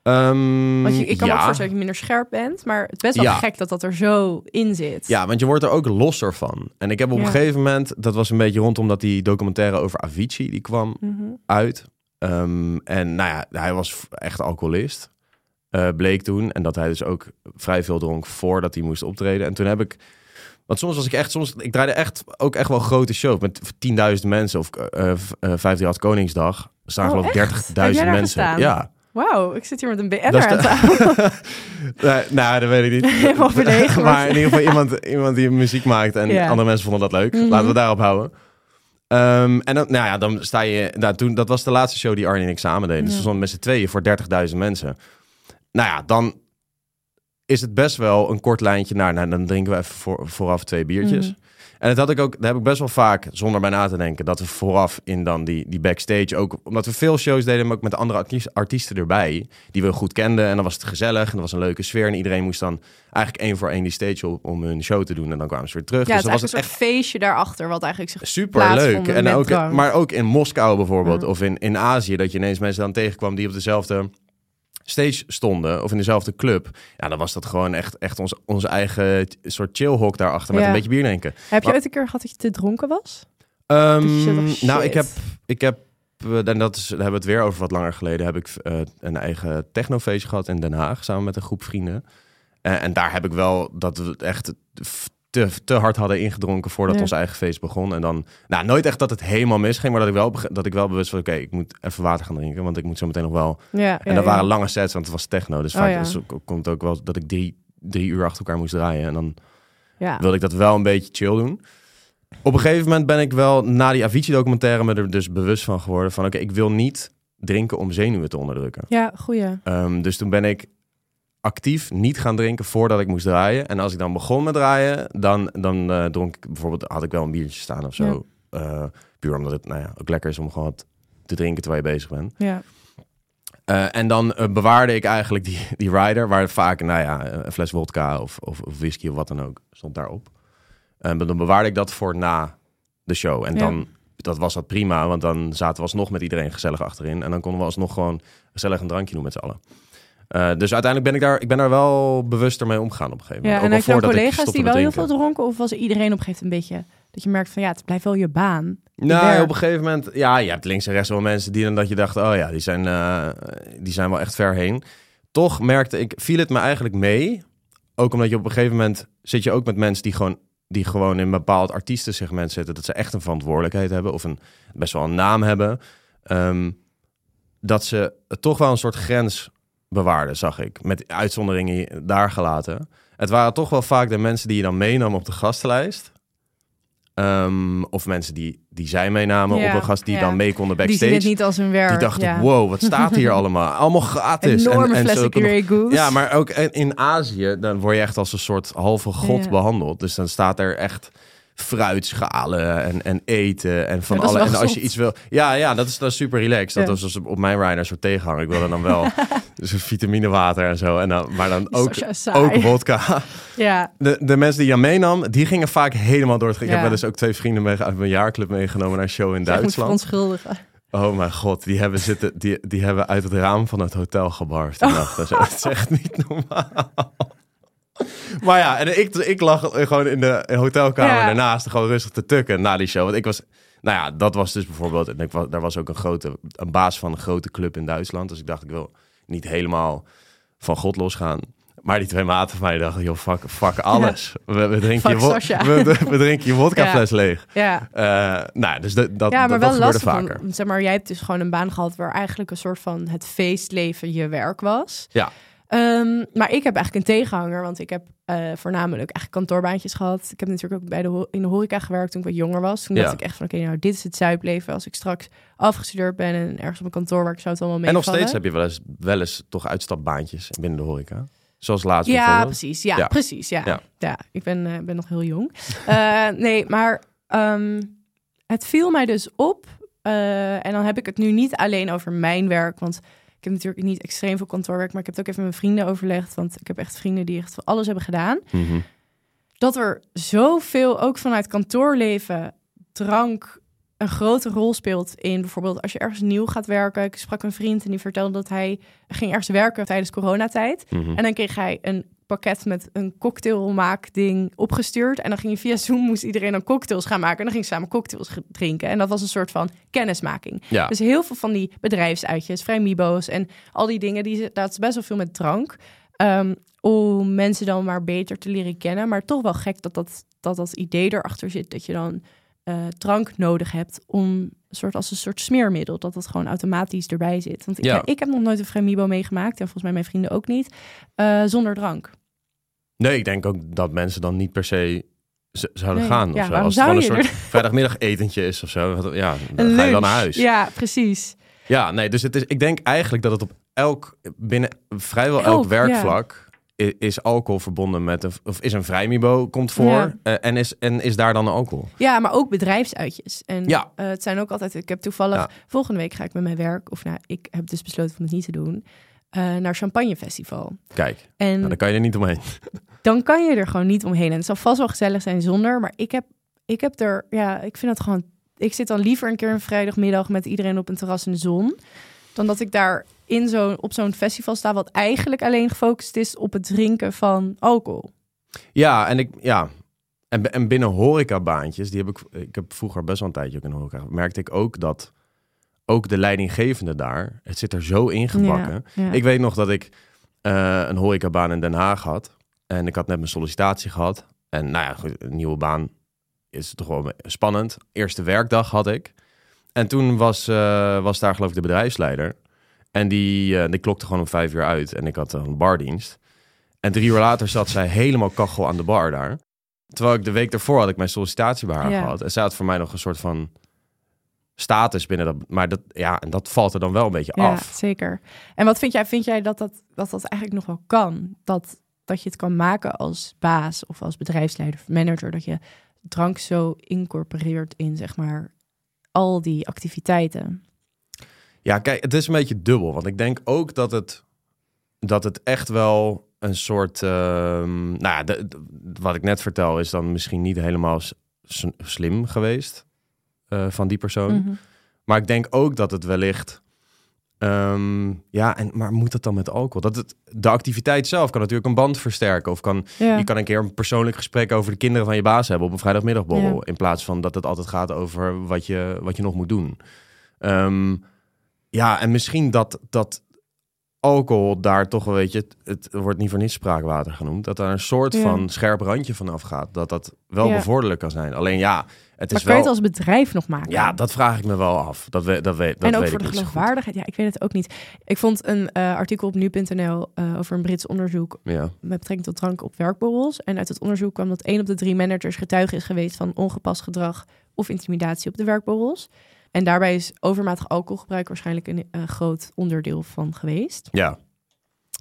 Ehm, Want je, ik kan me ja. ook voorstellen dat je minder scherp bent. Maar het is best wel Ja. gek dat dat er zo in zit. Ja, want je wordt er ook losser van. En ik heb op Ja. een gegeven moment... Dat was een beetje rondom dat die documentaire over Avicii... die kwam Mhm. uit. Ehm, en nou ja, hij was echt alcoholist. eh, bleek toen. En dat hij dus ook vrij veel dronk voordat hij moest optreden. En toen heb ik Want soms was ik echt, soms, ik draaide echt ook echt wel grote shows met 10.000 mensen of eh uh, 538 Koningsdag. Er staan Oh, geloof ik echt? 30.000 Heb jij daar mensen. gestaan? Ja. Wauw, ik zit hier met een BN'er aan de- tafel. [LAUGHS] Nee, nou, dat weet ik niet. Helemaal verlegen, maar- in ieder geval iemand, iemand die muziek maakt en andere mensen vonden dat leuk. Mhm. Laten we daarop houden. Ehm, en dan, nou ja, dan sta je... Nou, toen, dat was de laatste show die Arnie en ik samen deden. Dus we stonden met z'n tweeën voor 30.000 mensen. Nou ja, dan is het best wel een kort lijntje naar... Nou, dan drinken we even voor, vooraf twee biertjes. Mhm. En dat had ik ook, dat heb ik best wel vaak, zonder bij na te denken, dat we vooraf in dan die, die backstage ook, omdat we veel shows deden, maar ook met andere arties- artiesten erbij, die we goed kenden. En dan was het gezellig en was een leuke sfeer. En iedereen moest dan eigenlijk één voor één die stage op om hun show te doen. En dan kwamen ze weer terug. Ja, dus het was een echt feestje daarachter, wat eigenlijk zich super leuk. En ook, drank. maar ook in Moskou bijvoorbeeld, Ja. of in, in Azië, dat je ineens mensen dan tegenkwam die op dezelfde stage stonden, of in dezelfde club. Ja, dan was dat gewoon echt, echt ons, onze eigen soort chillhok daarachter met Ja. een beetje bier drinken. Heb je ooit een keer gehad dat je te dronken was? Ehm, dacht, nou, ik heb, ik heb, eh, en dat is, daar hebben we het weer over wat langer geleden, heb ik eh, een eigen technofeestje gehad in Den Haag, samen met een groep vrienden. En, en daar heb ik wel dat we het echt te, te hard hadden ingedronken voordat Ja. ons eigen feest begon. En dan, nou, nooit echt dat het helemaal misging, maar dat ik wel, dat ik wel bewust was, oké, ik moet even water gaan drinken, want ik moet zo meteen nog wel. Ja, En dat waren lange sets, want het was techno, dus Oh, vaak dus komt ook wel dat ik drie, drie uur achter elkaar moest draaien. En dan Ja. wilde ik dat wel een beetje chill doen. Op een gegeven moment ben ik wel na die Avicii-documentaire me er dus bewust van geworden van... oké, ik wil niet drinken om zenuwen te onderdrukken. Ja, goeie. Ehm, dus toen ben ik actief niet gaan drinken voordat ik moest draaien. En als ik dan begon met draaien, dan, dan eh, dronk ik bijvoorbeeld... had ik wel een biertje staan of zo. Eh, puur omdat het nou ja, ook lekker is om gewoon wat te drinken terwijl je bezig bent. Ja. Eh, en dan bewaarde ik eigenlijk die, [LAUGHS] die rider, waar vaak, nou ja, een fles wodka of, of, of whisky of wat dan ook stond daarop. En dan bewaarde ik dat voor na de show. En Ja. dan, dat was dat prima, want dan zaten we alsnog met iedereen gezellig achterin. En dan konden we alsnog gewoon gezellig een drankje doen met z'n allen. Eh, dus uiteindelijk ben ik daar, ik ben daar wel bewuster mee omgegaan op een gegeven Ja, moment. en Ook had al je collega's die wel heel veel dronken? Of was iedereen op een gegeven moment een beetje... dat je merkt van ja, het blijft wel je baan. Nou, werk. op een gegeven moment, ja, je hebt links en rechts wel mensen die dan dat je dacht, oh ja, die zijn, eh, die zijn wel echt ver heen. Toch merkte ik, viel het me eigenlijk mee. Ook omdat je op een gegeven moment zit je ook met mensen die gewoon, die gewoon in een bepaald artiestensegment zitten. Dat ze echt een verantwoordelijkheid hebben of een, best wel een naam hebben. Ehm, dat ze toch wel een soort grens bewaarden, zag ik. Met uitzonderingen daar gelaten. Het waren toch wel vaak de mensen die je dan meenam op de gastenlijst. Ehm, of mensen die, die zij meenamen Ja, op een gast die ja. dan mee konden Die zien backstage. het niet als hun werk. Die dachten, ja. wow, wat staat hier allemaal? [LAUGHS] Allemaal gratis. Enorme en, en nog- Goose. Ja, maar ook in in Azië, dan word je echt als een soort halve god behandeld. Dus dan staat er echt fruitschalen en, en eten en van Ja, is alle. En als je iets wil. Ja, ja, dat is, dat is super relaxed. Dat Ja. was dus op mijn rider zo tegenhangen. Ik wilde dan wel [LAUGHS] dus een vitaminewater en zo. En dan, maar dan ook, ook vodka. [LAUGHS] Ja, De, de mensen die je meenam, die gingen vaak helemaal door het. Ik Ja. heb wel eens ook twee vrienden mee, uit mijn jaarclub meegenomen naar een show in Duitsland. verontschuldigen. Oh mijn god, die hebben, zitten, die, die hebben uit het raam van het hotel gebarfd. Dat is- Dat is echt [LAUGHS] niet normaal. Maar ja, en ik, ik lag gewoon in de hotelkamer Ja. daarnaast gewoon rustig te tukken na die show. Want ik was, nou ja, dat was dus bijvoorbeeld, en ik was, daar was ook een grote, een baas van een grote club in Duitsland. Dus ik dacht, ik wil niet helemaal van God losgaan. Maar die twee maten van mij dachten, joh, fuck, fuck alles. We, we drinken Fuck je, Sascha. we, we drinken je vodkafles leeg. Ja. Eh, nou, dus dat, dat, ja, maar dat, wel lastig. vaker. want, zeg maar, jij hebt dus gewoon een baan gehad waar eigenlijk een soort van het feestleven je werk was. Ja. Ehm, maar ik heb eigenlijk een tegenhanger, want ik heb eh, voornamelijk eigenlijk kantoorbaantjes gehad. Ik heb natuurlijk ook bij de in de horeca gewerkt toen ik wat jonger was. Toen Ja. dacht ik echt van, oké, nou, dit is het zuipleven. Als ik straks afgestudeerd ben en ergens op een kantoor waar ik zou het allemaal mee En nog steeds heb je wel eens, wel eens toch uitstapbaantjes binnen de horeca. Zoals laatst Ja, bijvoorbeeld. precies. Ja, Ja. precies. Ja, ja. Ja. ik ben, eh, ben nog heel jong. Eh, [LAUGHS] nee, maar ehm, het viel mij dus op. en dan heb ik het nu niet alleen over mijn werk. Want ik heb natuurlijk niet extreem veel kantoorwerk. Maar ik heb het ook even met mijn vrienden overlegd. Want ik heb echt vrienden die echt alles hebben gedaan. Mhm. Dat er zoveel, ook vanuit kantoorleven, drank een grote rol speelt in bijvoorbeeld als je ergens nieuw gaat werken. Ik sprak een vriend en die vertelde dat hij ging ergens werken tijdens coronatijd. Mhm. En dan kreeg hij een pakket met een cocktailmaakding opgestuurd. En dan ging je via Zoom, moest iedereen dan cocktails gaan maken. En dan ging ze samen cocktails drinken. En dat was een soort van kennismaking. Ja. Dus heel veel van die bedrijfsuitjes, vrijmibo's en al die dingen, die, dat is best wel veel met drank. Ehm, om mensen dan maar beter te leren kennen. Maar toch wel gek dat dat, dat, dat idee erachter zit dat je dan eh, drank nodig hebt om soort als een soort smeermiddel, dat dat gewoon automatisch erbij zit. Want ik, Ja. ja, ik heb nog nooit een Fremibo meegemaakt en volgens mij mijn vrienden ook niet, eh, zonder drank. Nee, ik denk ook dat mensen dan niet per se zouden Nee. gaan. Of Ja, zo. Als het gewoon een soort [LAUGHS] vrijdagmiddag etentje is of zo. Ja, dan ga je lunch. naar huis. Ja, Ja, precies. nee, dus het is, ik denk eigenlijk dat het op elk, binnen vrijwel elk, Elk, werkvlak is alcohol verbonden met een, of is een vrijmibo komt voor Ja. eh, en, is, en is daar dan alcohol. Ja, maar ook bedrijfsuitjes. En Ja. eh, het zijn ook altijd. Ik heb toevallig Ja. volgende week ga ik met mijn werk, of nou, ik heb dus besloten om het niet te doen, eh, naar Champagnefestival. Kijk, En nou, daar kan je er niet omheen. [LAUGHS] dan kan je er gewoon niet omheen. En het zal vast wel gezellig zijn zonder, maar ik heb, ik heb er, ja, ik vind het gewoon. Ik zit dan liever een keer een vrijdagmiddag met iedereen op een terras in de zon, dan dat ik daar in zo'n op zo'n festival sta, wat eigenlijk alleen gefocust is op het drinken van alcohol. Ja, en ik, ja. En, en binnen horecabaantjes, die heb ik, ik heb vroeger best wel een tijdje ook in horeca, merkte ik ook dat ook de leidinggevende daar, het zit er zo ingebakken. Ja, ja. Ik weet nog dat ik eh, een horecabaan in Den Haag had. En ik had net mijn sollicitatie gehad. En nou ja, goed, een nieuwe baan is toch wel spannend. Eerste werkdag had ik. En toen was, eh, was daar geloof ik de bedrijfsleider. En die, eh, die klokte gewoon om vijf uur uit. En ik had een bardienst. En drie uur later zat zij helemaal kachel aan de bar daar. Terwijl ik de week daarvoor had ik mijn sollicitatie bij haar Ja. gehad. En zij had voor mij nog een soort van status binnen dat. Maar dat, ja, en dat valt er dan wel een beetje Ja, af. zeker. En wat vind jij? Vind jij dat dat, dat, dat eigenlijk nog wel kan? Dat, dat je het kan maken als baas of als bedrijfsleider of manager, dat je drank zo incorporeert in zeg maar al die activiteiten. Ja, kijk, het is een beetje dubbel. Want ik denk ook dat het, dat het echt wel een soort... ehm, nou ja, de- de- wat ik net vertel is dan misschien niet helemaal slim geweest eh, van die persoon. Mhm. Maar ik denk ook dat het wellicht... ehm, ja, en, maar moet dat dan met alcohol? Dat het, de activiteit zelf kan natuurlijk een band versterken. Of kan, Ja. je kan een keer een persoonlijk gesprek over de kinderen van je baas hebben op een vrijdagmiddagborrel. Ja. In plaats van dat het altijd gaat over wat je, wat je nog moet doen. Ehm, ja, en misschien dat, dat alcohol daar toch wel, weet je, het, het wordt niet voor niets spraakwater genoemd. Dat daar een soort Ja. van scherp randje van afgaat. Dat dat wel Ja. bevorderlijk kan zijn. Alleen ja, het maar is kan je wel... het als bedrijf nog maken? Ja, dat vraag ik me wel af. Dat, we, dat, weet, dat en ook weet voor ik de geloofwaardigheid. Ja, ik weet het ook niet. Ik vond een eh, artikel op nu.nl eh, over een Brits onderzoek Ja. met betrekking tot drank op werkborrels. En uit het onderzoek kwam dat één op de drie managers getuige is geweest van ongepast gedrag of intimidatie op de werkborrels. En daarbij is overmatig alcoholgebruik waarschijnlijk een groot onderdeel van geweest. ja,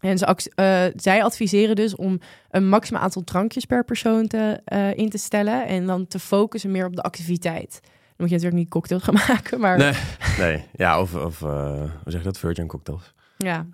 En ze, eh, zij adviseren dus om een maximaal aantal drankjes per persoon te, eh, in te stellen en dan te focussen meer op de activiteit. Dan moet je natuurlijk niet cocktails gaan [LAUGHS] maken, maar Nee, nee. Ja, of, of eh, hoe zeg je dat? Virgin cocktails. ja,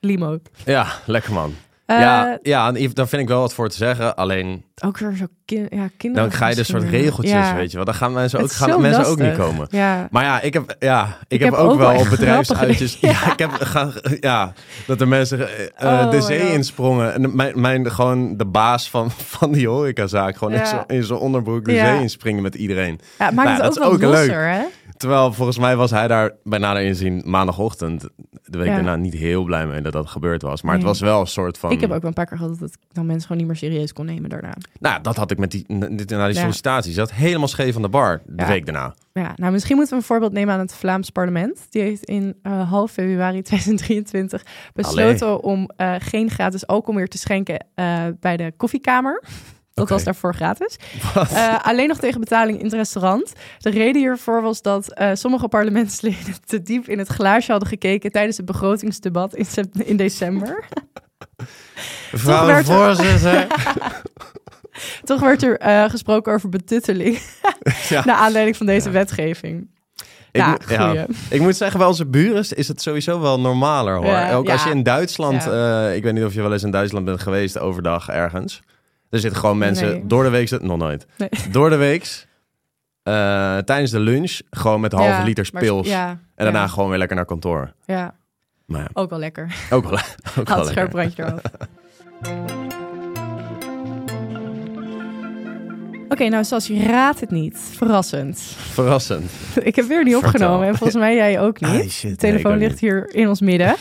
limo. Ja, lekker man. Eh, ja, ja, en Yves, daar vind ik wel wat voor te zeggen. Alleen, Ook weer zo kin ja, kinderen. dan ga je dus soort regeltjes, ja. weet je wel. Dan gaan mensen ook, gaan mensen ook niet komen. Ja, Maar ja, ik heb, ja, ik, Ik heb, heb ook ook wel op bedrijfsuitjes. grappige- [LAUGHS] Ja, ik [LAUGHS] heb gaan, ja, dat er mensen eh, Oh de zee insprongen. En mijn, mijn, gewoon de baas van, [LAUGHS] van die horecazaak, gewoon in Ja. zo'n onderbroek de Ja. zee inspringen met iedereen. ja het maakt Nou, het dat ook is ook leuk. losser, hè? Terwijl volgens mij was hij daar bij nader inzien maandagochtend. De week Ja. daarna niet heel blij mee dat dat gebeurd was. Maar Nee. het was wel een soort van. Ik heb ook een paar keer gehad dat ik dan mensen gewoon niet meer serieus kon nemen daarna. Nou, dat had ik met die, na die Ja. sollicitatie. Ze zat helemaal scheef aan de bar de Ja. week daarna. Ja, nou misschien moeten we een voorbeeld nemen aan het Vlaams parlement. Die heeft in eh, half februari [LAUGHS] 2023 besloten om eh, geen gratis alcohol meer te schenken eh, bij de koffiekamer. Dat was daarvoor gratis. Eh, alleen nog tegen betaling in het restaurant. De reden hiervoor was dat eh, sommige parlementsleden te diep in het glaasje hadden gekeken tijdens het begrotingsdebat in, in december. [LAUGHS] Mevrouw werd er- voorzitter. [LAUGHS] Toch werd er eh, gesproken over betutteling [LAUGHS] Ja. naar aanleiding van deze wetgeving. Ik, ja, ik moet zeggen, bij onze buren is het sowieso wel normaler hoor. Ook als je in Duitsland, ik weet niet of je wel eens in Duitsland bent geweest overdag ergens. Er zitten gewoon mensen Nee. door de week, nog nooit. Nee. Door de week, eh, tijdens de lunch, gewoon met halve Ja, liters maar- pils. Ja, en daarna ja, gewoon weer lekker naar kantoor. ja, Maar ja, ook wel lekker. ook wel, [LAUGHS] ook wel scherp lekker. randje eraf. Oké, nou zoals je raadt het niet. Verrassend. Verrassend. [LAUGHS] Ik heb weer niet Vertel. opgenomen en volgens mij jij ook [LAUGHS] niet. Ah, shit, De telefoon nee, ligt hier in ons midden.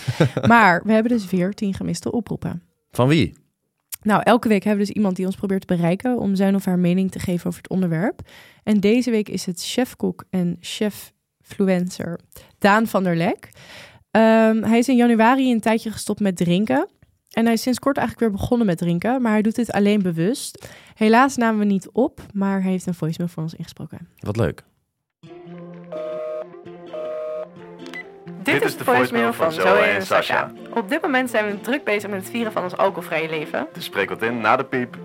maar we hebben dus weer tien gemiste oproepen. Van wie? Nou, elke week hebben we dus iemand die ons probeert te bereiken om zijn of haar mening te geven over het onderwerp. En deze week is het chefkok en chef-fluencer Daan van der Lek. Ehm, hij is in januari een tijdje gestopt met drinken. En hij is sinds kort eigenlijk weer begonnen met drinken, maar hij doet dit alleen bewust. Helaas namen we niet op, maar hij heeft een voicemail voor ons ingesproken. Wat leuk. Dit is de voicemail van Zoe en Sasha. Op dit moment zijn we druk bezig met het vieren van ons alcoholvrije leven. Dus spreek wat in na de piep.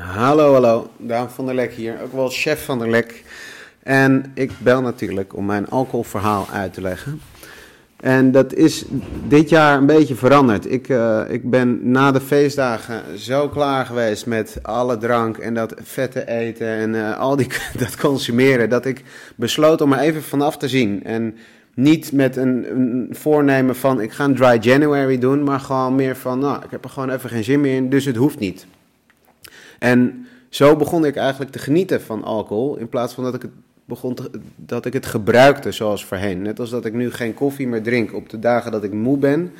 Hallo, hallo. Daan van der Lek hier, ook wel chef van der Lek. En ik bel natuurlijk om mijn alcoholverhaal uit te leggen. En dat is dit jaar een beetje veranderd. Ik, uh, ik ben na de feestdagen zo klaar geweest met alle drank en dat vette eten en uh, al die, [LAUGHS] dat consumeren, dat ik besloot om er even vanaf te zien. En niet met een, een, voornemen van ik ga een dry January doen, maar gewoon meer van nou, ik heb er gewoon even geen zin meer in, dus het hoeft niet. En zo begon ik eigenlijk te genieten van alcohol, in plaats van dat ik het begon dat ik het gebruikte zoals voorheen. Net als dat ik nu geen koffie meer drink op de dagen dat ik moe ben.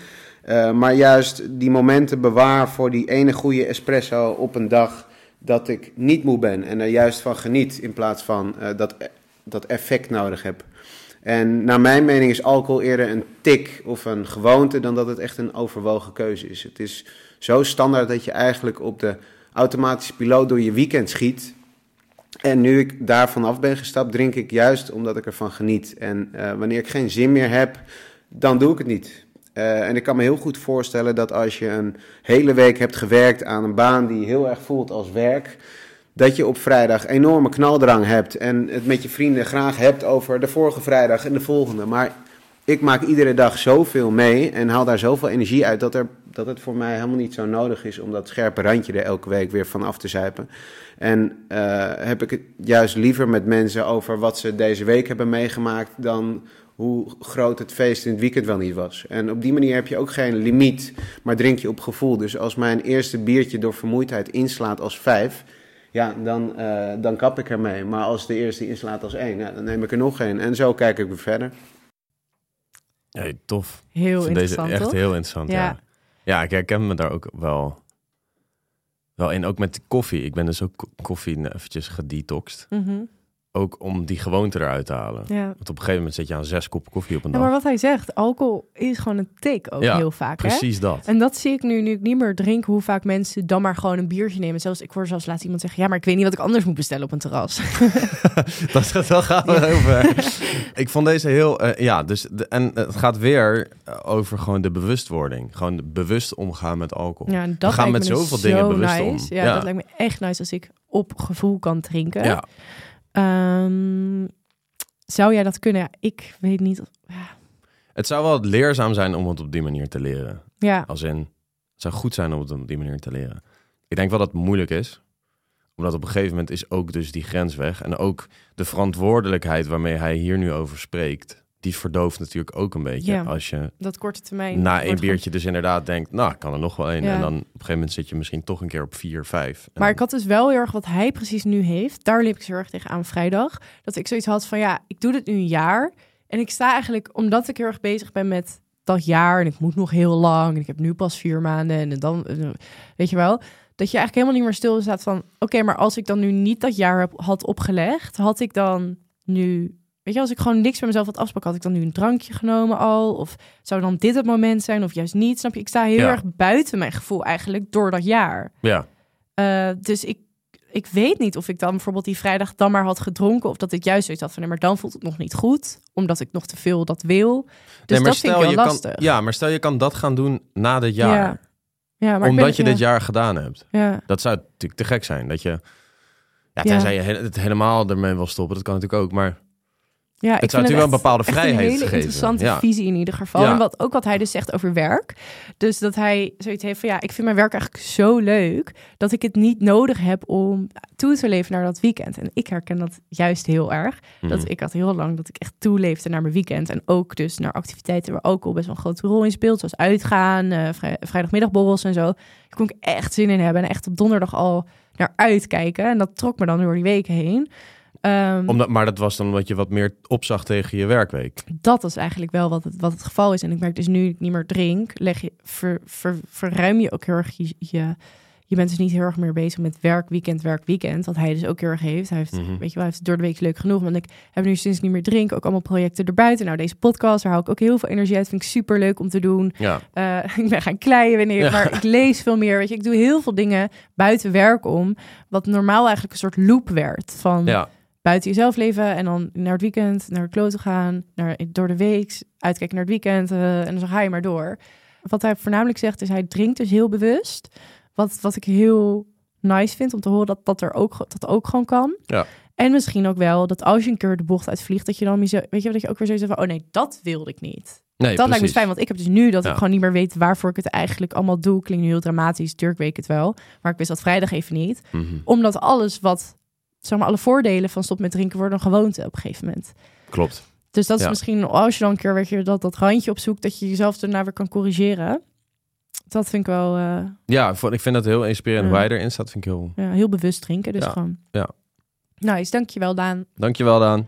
Uh, maar juist die momenten bewaar voor die ene goede espresso op een dag dat ik niet moe ben. En er juist van geniet in plaats van uh, dat, dat effect nodig heb. En naar mijn mening is alcohol eerder een tik of een gewoonte dan dat het echt een overwogen keuze is. Het is zo standaard dat je eigenlijk op de automatische piloot door je weekend schiet. En nu ik daarvan af ben gestapt, drink ik juist omdat ik ervan geniet. En uh, wanneer ik geen zin meer heb, dan doe ik het niet. Uh, en ik kan me heel goed voorstellen dat als je een hele week hebt gewerkt aan een baan die heel erg voelt als werk, dat je op vrijdag enorme knaldrang hebt en het met je vrienden graag hebt over de vorige vrijdag en de volgende. Maar ik maak iedere dag zoveel mee en haal daar zoveel energie uit dat, er, dat het voor mij helemaal niet zo nodig is om dat scherpe randje er elke week weer van af te zuipen. En uh, heb ik het juist liever met mensen over wat ze deze week hebben meegemaakt dan hoe groot het feest in het weekend wel niet was. En op die manier heb je ook geen limiet, maar drink je op gevoel. Dus als mijn eerste biertje door vermoeidheid inslaat als vijf, ja, dan, uh, dan kap ik ermee. Maar als de eerste inslaat als één, ja, dan neem ik er nog één. En zo kijk ik weer verder. Hey, tof. Heel Ik vind interessant, Deze echt toch? heel interessant, ja. Ja. ja. ik herken me daar ook wel, wel in. Ook met koffie. Ik ben dus ook ko- koffie eventjes gedetoxed. Mhm, Ook om die gewoonte eruit te halen. ja. Want op een gegeven moment zit je aan zes koppen koffie op een Ja, dag. maar wat hij zegt, alcohol is gewoon een tik ook Ja, heel vaak. Hè? Precies dat. En dat zie ik nu, nu ik niet meer drink, hoe vaak mensen dan maar gewoon een biertje nemen. Zelfs, ik hoor zelfs laatst iemand zeggen, ja, maar ik weet niet wat ik anders moet bestellen op een terras. [LAUGHS] [LAUGHS] Dat gaat wel gaan we over. ik vond deze heel, eh, ja, dus de, en het gaat weer over gewoon de bewustwording, gewoon bewust omgaan met alcohol. Ja, dat We gaan met me dus zoveel dingen zo bewust nice. om. Ja, Ja. dat lijkt me echt nice als ik op gevoel kan drinken. Ja, Ehm, zou jij dat kunnen? Ik weet niet. Ja, het zou wel leerzaam zijn om het op die manier te leren. ja, Als in, het zou goed zijn om het op die manier te leren. Ik denk wel dat het moeilijk is. Omdat op een gegeven moment is ook dus die grens weg. En ook de verantwoordelijkheid waarmee hij hier nu over spreekt. Die verdooft natuurlijk ook een beetje. Ja. Als je dat korte termijn. na één biertje dus inderdaad denkt... Nou, ik kan er nog wel één. Ja. En dan op een gegeven moment zit je misschien toch een keer op vier, vijf. Maar ik had dus wel heel erg wat hij precies nu heeft. Daar liep ik zo erg tegen aan vrijdag. Dat ik zoiets had van ja, ik doe dit nu een jaar. En ik sta eigenlijk, omdat ik heel erg bezig ben met dat jaar. En ik moet nog heel lang. En ik heb nu pas vier maanden. En dan, eh, weet je wel. Dat je eigenlijk helemaal niet meer stil staat van... Oké, maar als ik dan nu niet dat jaar heb, had opgelegd... Had ik dan nu... Weet je, als ik gewoon niks bij mezelf had afspraken... Had ik dan nu een drankje genomen al? Of zou dan dit het moment zijn? Of juist niet? Snap je? Ik sta heel Ja. erg buiten mijn gevoel eigenlijk door dat jaar. Ja, Uh, dus ik, ik weet niet of ik dan bijvoorbeeld die vrijdag dan maar had gedronken. Of dat ik juist zoiets had van, nee, maar dan voelt het nog niet goed. Omdat ik nog te veel dat wil. Dus Nee, dat vind ik heel je lastig. Kan, ja, maar stel je kan dat gaan doen na dit jaar. Ja. Ja, maar omdat ben- je ja, dit jaar gedaan hebt. Ja, Dat zou natuurlijk te gek zijn. Dat je... Ja, tenzij je he- het helemaal ermee wil stoppen. Dat kan natuurlijk ook. Maar ja, ik het zou natuurlijk wel een bepaalde vrijheid een hele geven. interessante Ja. visie in ieder geval. Ja. En wat, ook wat hij dus zegt over werk. Dus dat hij zoiets heeft van, ja, ik vind mijn werk eigenlijk zo leuk... dat ik het niet nodig heb om toe te leven naar dat weekend. En ik herken dat juist heel erg. Mhm. Dat ik had heel lang dat ik echt toeleefde naar mijn weekend. En ook dus naar activiteiten waar alcohol best wel een grote rol in speelt. Zoals uitgaan, eh, vrij- vrijdagmiddagborrels en zo. Daar kon ik echt zin in hebben. En echt op donderdag al naar uitkijken. En dat trok me dan door die weken heen. Ehm, Omdat, maar dat was dan omdat je wat meer opzag tegen je werkweek. dat is eigenlijk wel wat het, wat het geval is. En ik merk dus nu ik niet meer drink, leg je, ver, ver- verruim je ook heel erg je, je... Je bent dus niet heel erg meer bezig met werk, weekend, werk, weekend. Wat hij dus ook heel erg heeft. Hij heeft, Mhm. weet je wel, hij heeft door de week leuk genoeg. Want ik heb nu sinds ik niet meer drink ook allemaal projecten erbuiten. Nou, deze podcast, daar haal ik ook heel veel energie uit. Vind ik super leuk om te doen. Ja, Eh, [LAUGHS] ik ben gaan kleien wanneer, Ja. maar ik lees veel meer. Weet je, ik doe heel veel dingen buiten werk om. Wat normaal eigenlijk een soort loop werd. Van ja. Buiten jezelf leven en dan naar het weekend, naar het kloten gaan, naar, door de week, uitkijken naar het weekend eh, en dan ga je maar door. Wat hij voornamelijk zegt is hij drinkt dus heel bewust. Wat, wat ik heel nice vind om te horen dat dat er ook, dat ook gewoon kan. Ja. En misschien ook wel dat als je een keer de bocht uitvliegt, dat je dan weet je, dat je ook weer zoiets hebt van, oh nee, dat wilde ik niet. Nee, dat lijkt me fijn, want ik heb dus nu dat Ja. ik gewoon niet meer weet waarvoor ik het eigenlijk allemaal doe. Klinkt nu heel dramatisch, natuurlijk weet ik het wel. Maar ik wist dat vrijdag even niet Mhm. omdat alles wat, zeg maar, alle voordelen van stop met drinken worden een gewoonte op een gegeven moment. Klopt. Dus dat is Ja. misschien, als je dan een keer weet je, dat, dat randje opzoekt, dat je jezelf daarna weer kan corrigeren. Dat vind ik wel eh, Ja, ik vind dat heel inspirerend. Hoe hij erin staat, vind ik heel... ja, heel bewust drinken. Dus Ja. gewoon. Ja. Nice, dankjewel Daan. Dankjewel, Daan.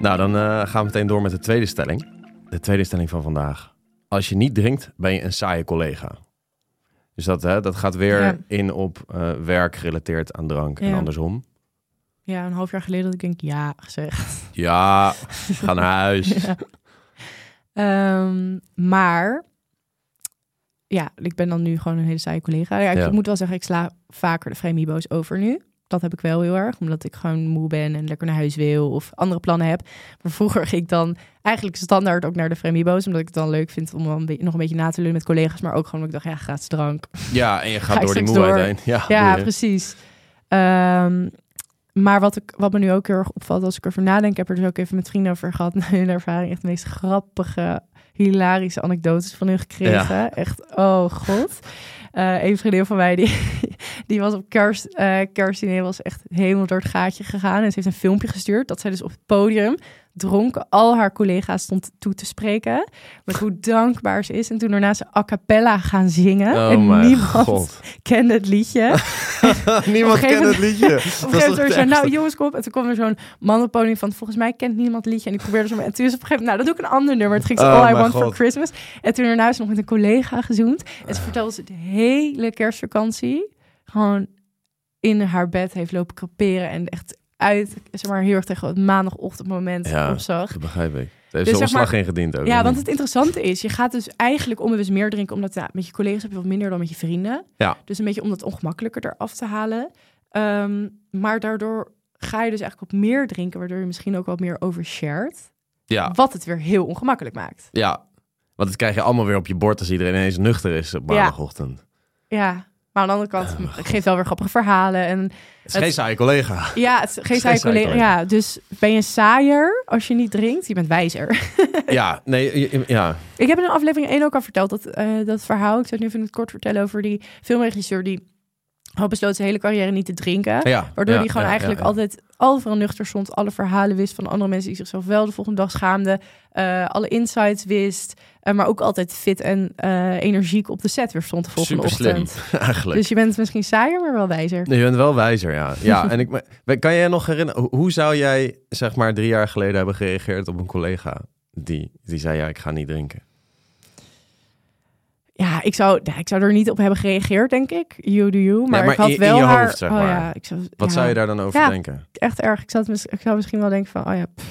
Nou, dan eh, gaan we meteen door met de tweede stelling. De tweede stelling van vandaag. Als je niet drinkt, ben je een saaie collega. Dus dat, hè, dat gaat weer Ja. in op eh, werk gerelateerd aan drank en Ja. andersom. Ja, een half jaar geleden dat ik denk ja gezegd. [LAUGHS] Ja, ga naar huis. [LAUGHS] Ja. Ehm, maar ja, ik ben dan nu gewoon een hele saaie collega. Ja, ik moet wel zeggen, ik sla vaker de vrijmibo's over nu. Dat heb ik wel heel erg, omdat ik gewoon moe ben en lekker naar huis wil of andere plannen heb. Maar vroeger ging ik dan eigenlijk standaard ook naar de vrijmibo's, omdat ik het dan leuk vind om dan nog een beetje na te leunen met collega's, maar ook gewoon omdat ik dacht, ja, gratis drank. Ja, en je [LAUGHS] Ga gaat ik door die moeheid door. heen. Ja, Ja, precies. Ehm, maar wat, ik, wat me nu ook heel erg opvalt als ik erover nadenk, ik heb er dus ook even met vrienden over gehad. [LAUGHS] Hun ervaring echt de meest grappige, hilarische anekdotes van hun gekregen. Echt, oh god. Eh een vriendin van mij, die, [LAUGHS] die was op kerst, kerstdiner, was echt helemaal door het gaatje gegaan. En ze heeft een filmpje gestuurd dat zij dus op het podium dronken al haar collega's stond toe te spreken. Met hoe dankbaar ze is. En toen daarna ze a cappella gaan zingen. Oh en niemand god. [LAUGHS] kende het liedje. [LAUGHS] [LAUGHS] Niemand kent het liedje. [LAUGHS] Op een gegeven moment nou jongens, kom. En toen kwam er zo'n man op het podium van, volgens mij kent niemand het liedje. En ik probeerde zo, en toen is op een gegeven moment, nou, dat doe ik een ander nummer. Het ging zo, Oh, All I Want for. Christmas. En toen daarna is nog met een collega gezoend. En ze vertelde ze de hele kerstvakantie gewoon in haar bed heeft lopen kraperen. En echt uit, zeg maar, heel erg tegen het maandagochtendmoment Ja. opzag. Dat begrijp ik. Heeft Dus zijn zeg maar- ontslag ingediend ook. Ja, want het interessante is, je gaat dus eigenlijk onbewust meer drinken, omdat ja, met je collega's heb je wat minder dan met je vrienden. Ja. Dus een beetje om dat ongemakkelijker eraf te halen. Ehm, maar daardoor ga je dus eigenlijk wat meer drinken, waardoor je misschien ook wat meer overshared. Ja, Wat het weer heel ongemakkelijk maakt. ja. Want dat krijg je allemaal weer op je bord als iedereen ineens nuchter is op Ja. maandagochtend. Ja, maar aan de andere kant, Oh, ik geef wel weer grappige verhalen. En Het is Het- geen saaie collega. ja, het geeft Geen saaie collega. Ja, dus ben je saaier als je niet drinkt? Je bent wijzer. [LAUGHS] ja, nee, ja. Ik heb in aflevering 1 ook al verteld dat, eh, dat verhaal. Ik zou het nu even het kort vertellen over die filmregisseur die had besloten zijn hele carrière niet te drinken. ja Waardoor ja, hij gewoon ja, eigenlijk ja, ja. altijd overal nuchter stond. Alle verhalen wist van andere mensen die zichzelf wel de volgende dag schaamden. eh, alle insights wist. eh, maar ook altijd fit en eh, energiek op de set weer stond de volgende Super slim, ochtend. [LAUGHS] eigenlijk. Dus je bent misschien saaier, maar wel wijzer. Nee, je bent wel wijzer, ja. [LAUGHS] Ja, en ik, me- kan je je nog herinneren, hoe- hoe zou jij, zeg maar, drie jaar geleden hebben gereageerd op een collega die, die zei, ja, ik ga niet drinken? Ja, ik zou, ja, ik zou er niet op hebben gereageerd, denk ik. You do you. Maar, maar ik had in- in wel je haar... hoofd, zeg oh maar. ja, ik zou, Wat ja, zou je daar dan over Ja. denken? Echt erg. Ik zou, het, ik zou misschien wel denken van, oh ja, pff,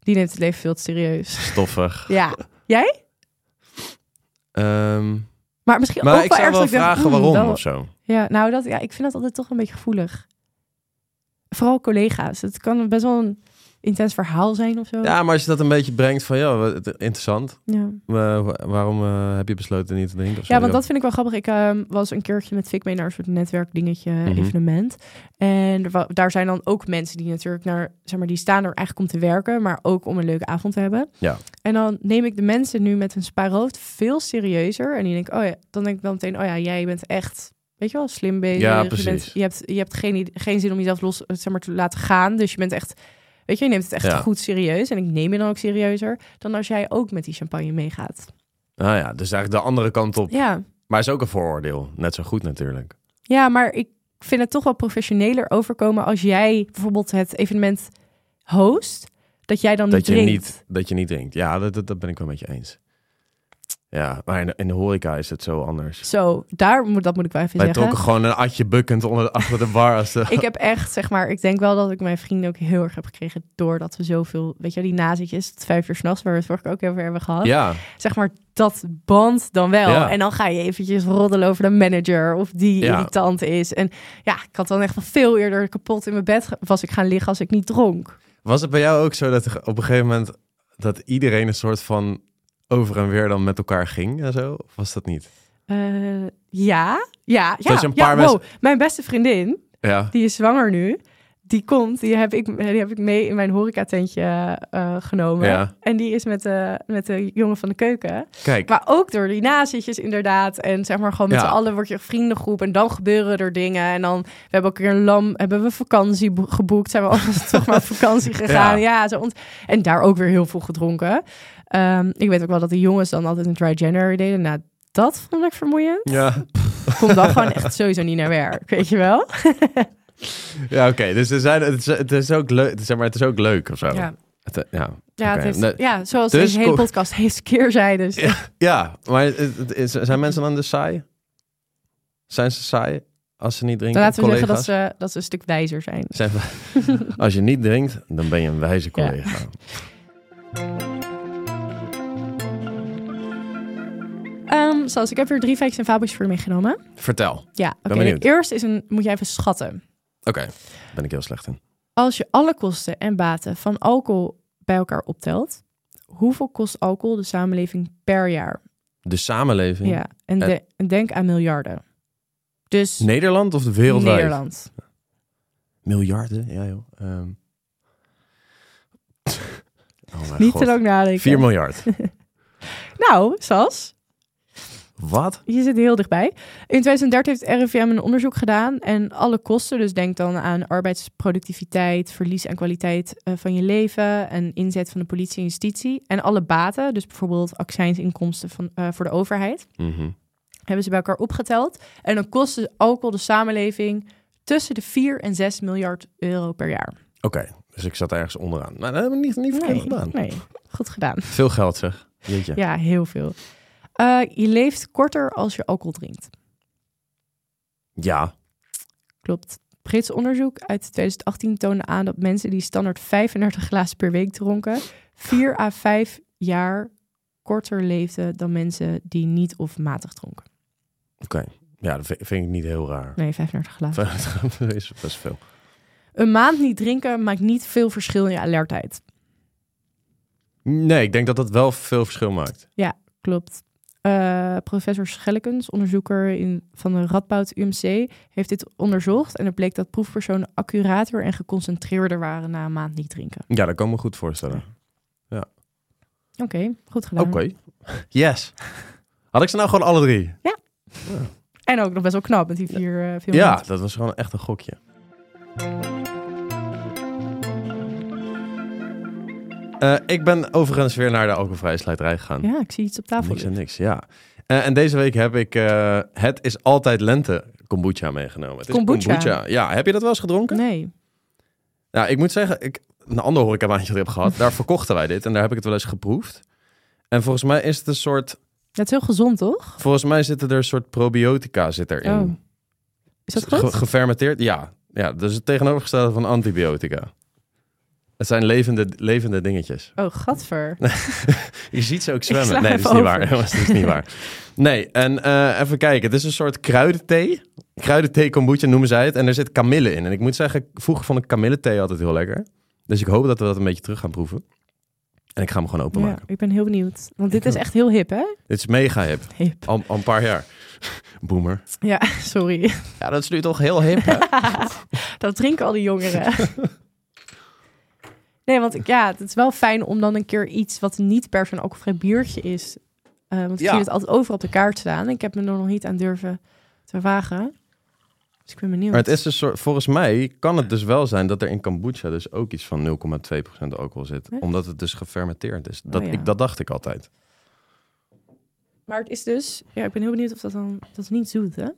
die neemt het leven veel te serieus. Stoffig. [LAUGHS] Ja. Jij? Ehm, Maar misschien maar ook ik wel zou wel denk, vragen waarom wel- of zo. Ja, nou, dat, ja, ik vind dat altijd toch een beetje gevoelig. Vooral collega's. Het kan best wel een intens verhaal zijn of zo. Ja, maar als je dat een beetje brengt van, ja, interessant. ja. Eh, wa- waarom eh, heb je besloten niet te drinken? Ja, want dat vind ik wel grappig. Ik ehm, was een keertje met Fik mee naar een soort netwerkdingetje, Mhm. evenement. En daar zijn dan ook mensen die natuurlijk naar, zeg maar, die staan er eigenlijk om te werken, maar ook om een leuke avond te hebben. Ja. En dan neem ik de mensen nu met een spaarhoofd veel serieuzer. En die denk, oh ja, dan denk ik wel meteen, oh ja, jij bent echt, weet je wel, slim bezig. Ja, je, precies. bent, je hebt, je hebt geen, geen zin om jezelf los, zeg maar, te laten gaan. Dus je bent echt, weet je, je neemt het echt Ja. goed serieus. En ik neem je dan ook serieuzer dan als jij ook met die champagne meegaat. Ah ja, dus eigenlijk de andere kant op. Ja. Maar is ook een vooroordeel. Net zo goed natuurlijk. Ja, maar ik, vind het toch wel professioneler overkomen als jij bijvoorbeeld het evenement host, dat jij dan Dat niet je drinkt. niet, dat je niet drinkt. Ja, dat, dat, dat ben ik wel met je eens. Ja, maar in de, in de horeca is het zo anders. Zo, daar moet, dat moet ik wel even Wij zeggen. trokken gewoon een atje bukkend onder, achter de bar. Als de, [LAUGHS] Ik heb echt, zeg maar, ik denk wel dat ik mijn vrienden ook heel erg heb gekregen doordat we zoveel, weet je, die nazitjes, het vijf uur s'nachts, waar we het vorige keer ook over hebben gehad. ja, Zeg maar, dat band dan wel. Ja. En dan ga je eventjes roddelen over de manager of die Ja. irritant is. En ja, ik had dan echt veel eerder kapot in mijn bed was ik gaan liggen als ik niet dronk. Was het bij jou ook zo dat op een gegeven moment dat iedereen een soort van over en weer dan met elkaar ging en zo? Of was dat niet? Eh, ja, ja, ja. Ja, wow. Mijn beste vriendin, Ja. die is zwanger nu. Die komt, die heb ik, die heb ik mee in mijn horecatentje eh genomen. Ja. En die is met de, met de jongen van de keuken. Kijk, Maar ook door die nazitjes inderdaad. En zeg maar gewoon met Ja. z'n allen word je een vriendengroep. En dan gebeuren er dingen. En dan we hebben ook weer een lam, hebben we vakantie bo- geboekt. Zijn we alvast [LAUGHS] [LAUGHS] toch maar op vakantie gegaan. Ja, zo ont- en daar ook weer heel veel gedronken. Ehm, ik weet ook wel dat de jongens dan altijd een dry January deden. Nou, dat vond ik vermoeiend. ja, Kom dan gewoon echt sowieso niet naar werk, weet je wel? [LAUGHS] ja oké. Dus er zijn, het, is, het is ook leuk, zeg maar, het is ook leuk of zo. Ja, Het, eh, ja. ja, heeft, Nee, ja zoals dus deze hele podcast heeft keerzijdes. Ja. ja, maar het- is- zijn mensen dan dus saai? Zijn ze saai als ze niet drinken? Dan laten we collega's? zeggen dat ze, dat ze een stuk wijzer zijn. Zijn [LAUGHS] als je niet drinkt, dan ben je een wijze collega. Ehm, zoals ik heb weer drie feitjes en fabeltjes voor je meegenomen. Vertel. Ja, oké. De benieuwd. eerste is een, moet jij even schatten. Oké, ben ik heel slecht in. Als je alle kosten en baten van alcohol bij elkaar optelt, hoeveel kost alcohol de samenleving per jaar? De samenleving? Ja, en, Eh. de- en denk aan miljarden. Dus Nederland of de wereldwijd? Nederland. Miljarden? Ja joh. [LAUGHS] Oh mijn Niet god. te lang nadenken. 4 miljard. [LAUGHS] Nou, Sas, Wat? je zit heel dichtbij. In 2013 heeft het RIVM een onderzoek gedaan en alle kosten, dus denk dan aan arbeidsproductiviteit, verlies aan kwaliteit eh, van je leven en inzet van de politie en justitie en alle baten, dus bijvoorbeeld accijnsinkomsten van, eh, voor de overheid, Mhm. hebben ze bij elkaar opgeteld. En dan kost de alcohol de samenleving tussen de 4 en 6 miljard euro per jaar. Oké, dus ik zat ergens onderaan. Maar dat hebben we niet, niet verkeerd gedaan. nee, goed gedaan. Veel geld zeg. Jeetje. Ja, heel veel. Eh, je leeft korter als je alcohol drinkt. Ja. Klopt. Brits onderzoek uit 2018 toonde aan dat mensen die standaard 35 glazen per week dronken, 4 à 5 jaar korter leefden dan mensen die niet of matig dronken. Oké. Ja, dat vind, ik niet heel raar. Nee, 35 glazen. dat [LAUGHS] is best veel. Een maand niet drinken maakt niet veel verschil in je alertheid. Nee, ik denk dat dat wel veel verschil maakt. Klopt. Eh, professor Schellekens, onderzoeker in, van de Radboud UMC, heeft dit onderzocht. En het bleek dat proefpersonen accurater en geconcentreerder waren na een maand niet drinken. Ja, dat kan ik me goed voorstellen. Oké, goed gedaan. Oké. [LAUGHS] Yes. Had ik ze nou gewoon alle drie? En ook nog best wel knap met die vier uh, Ja, dat was gewoon echt een gokje. Uh, ik ben overigens weer naar de alcoholvrije slijterij gegaan. Ja, ik zie iets op tafel. Niks en niks, ja. Uh, en deze week heb ik uh, Het is altijd lente kombucha meegenomen. Het kombucha? Is kombucha. Ja, heb je dat wel eens gedronken? Nee. Nou, ik moet zeggen, ik, een ander horecabaantje dat ik heb gehad, [LAUGHS] daar verkochten wij dit en daar heb ik het wel eens geproefd. En volgens mij is het een soort... Dat is heel gezond, toch? Volgens mij zitten er een soort probiotica zit erin. Oh. Is dat goed? Ge gefermenteerd, ja. Ja, dus het tegenovergestelde van antibiotica. Het zijn levende, levende dingetjes. Oh, gadver. [LAUGHS] Je ziet ze ook zwemmen. Nee, dat is niet waar. [LAUGHS] dat is niet waar. Nee, en uh, even kijken. Het is een soort kruidenthee. Kruidenthee kombucha noemen zij het. En er zit kamille in. En ik moet zeggen, vroeger vond ik kamillethee altijd heel lekker. Dus ik hoop dat we dat een beetje terug gaan proeven. En ik ga hem gewoon openmaken. Ja, ik ben heel benieuwd. Want dit ik is echt heel hip, hè? Dit is mega hip. Hip. Al, al een paar jaar. Boomer. Ja, [LAUGHS] sorry. Ja, dat is nu toch heel hip, hè? dat drinken al die jongeren. Nee, want ik, ja, het is wel fijn om dan een keer iets wat niet per se een alcoholvrij biertje is. Uh, want ik Ja. zie het altijd overal op de kaart staan. Ik heb me er nog niet aan durven te wagen. Dus ik ben benieuwd. Maar het is soort, volgens mij kan het dus wel zijn dat er in kombucha dus ook iets van 0,2% alcohol zit. Omdat het dus gefermenteerd is. Dat, Oh, ja. ik, dat dacht ik altijd. Maar het is dus... Ja, ik ben heel benieuwd of dat dan... Dat is niet zoet, hè?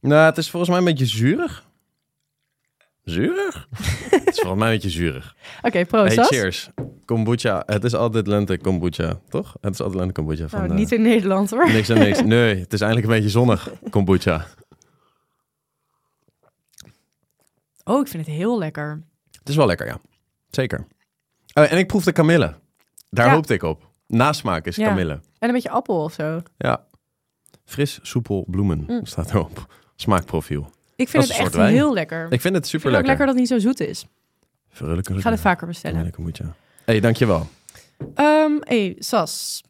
Nou, het is volgens mij een beetje zuurig. Zuurig? [LAUGHS] het is volgens mij een beetje zuurig. Oké, proost. Hey, cheers. Kombucha. Het is altijd lente kombucha, toch? Het is altijd lente kombucha. Van, Nou, eh, niet in Nederland hoor. Niks en niks. [LAUGHS] Nee, het is eindelijk een beetje zonnig, kombucha. Oh, ik vind het heel lekker. Het is wel lekker, ja. Zeker. Oh, en ik proefde kamille. Daar Ja. hoopte ik op. Nasmaak is Ja. kamille. En een beetje appel of zo. Ja. Fris, soepel, bloemen Mm. staat erop. Smaakprofiel. Ik vind het echt wijn. heel lekker. Ik vind het super vind het ook lekker. lekker dat het niet zo zoet is. Verrukkelijk. Ik ga het vaker bestellen. Kamille kombucha. hey, dankjewel. Ehm hey, Sas.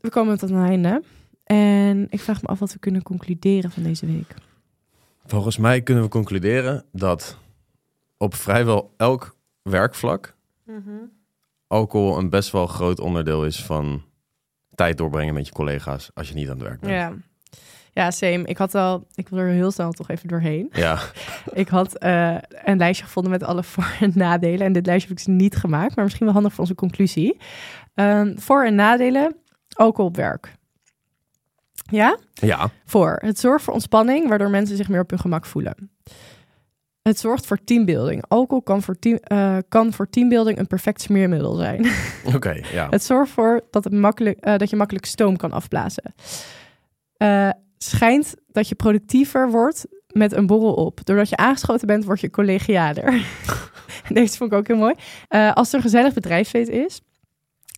We komen tot een einde. En ik vraag me af wat we kunnen concluderen van deze week. Volgens mij kunnen we concluderen dat op vrijwel elk werkvlak alcohol een best wel groot onderdeel is van tijd doorbrengen met je collega's als je niet aan het werk bent. Ja. Ja, same. Ik had al, ik wil er heel snel toch even doorheen. Ja, [LAUGHS] Ik had eh, een lijstje gevonden met alle voor- en nadelen. En dit lijstje heb ik dus niet gemaakt, maar misschien wel handig voor onze conclusie. Ehm, voor- en nadelen, alcohol op werk. Ja? ja. Voor. Het zorgt voor ontspanning, waardoor mensen zich meer op hun gemak voelen. Het zorgt voor teambuilding. Alcohol kan voor, team, eh, kan voor teambuilding een perfect smeermiddel zijn. [LAUGHS] oké. ja. Het zorgt ervoor dat, het makkelijk, eh, dat je makkelijk stoom kan afblazen. Schijnt dat je productiever wordt met een borrel op. Doordat je aangeschoten bent, word je collegialer. [LAUGHS] Deze vond ik ook heel mooi. Eh, als er een gezellig bedrijfsfeest is,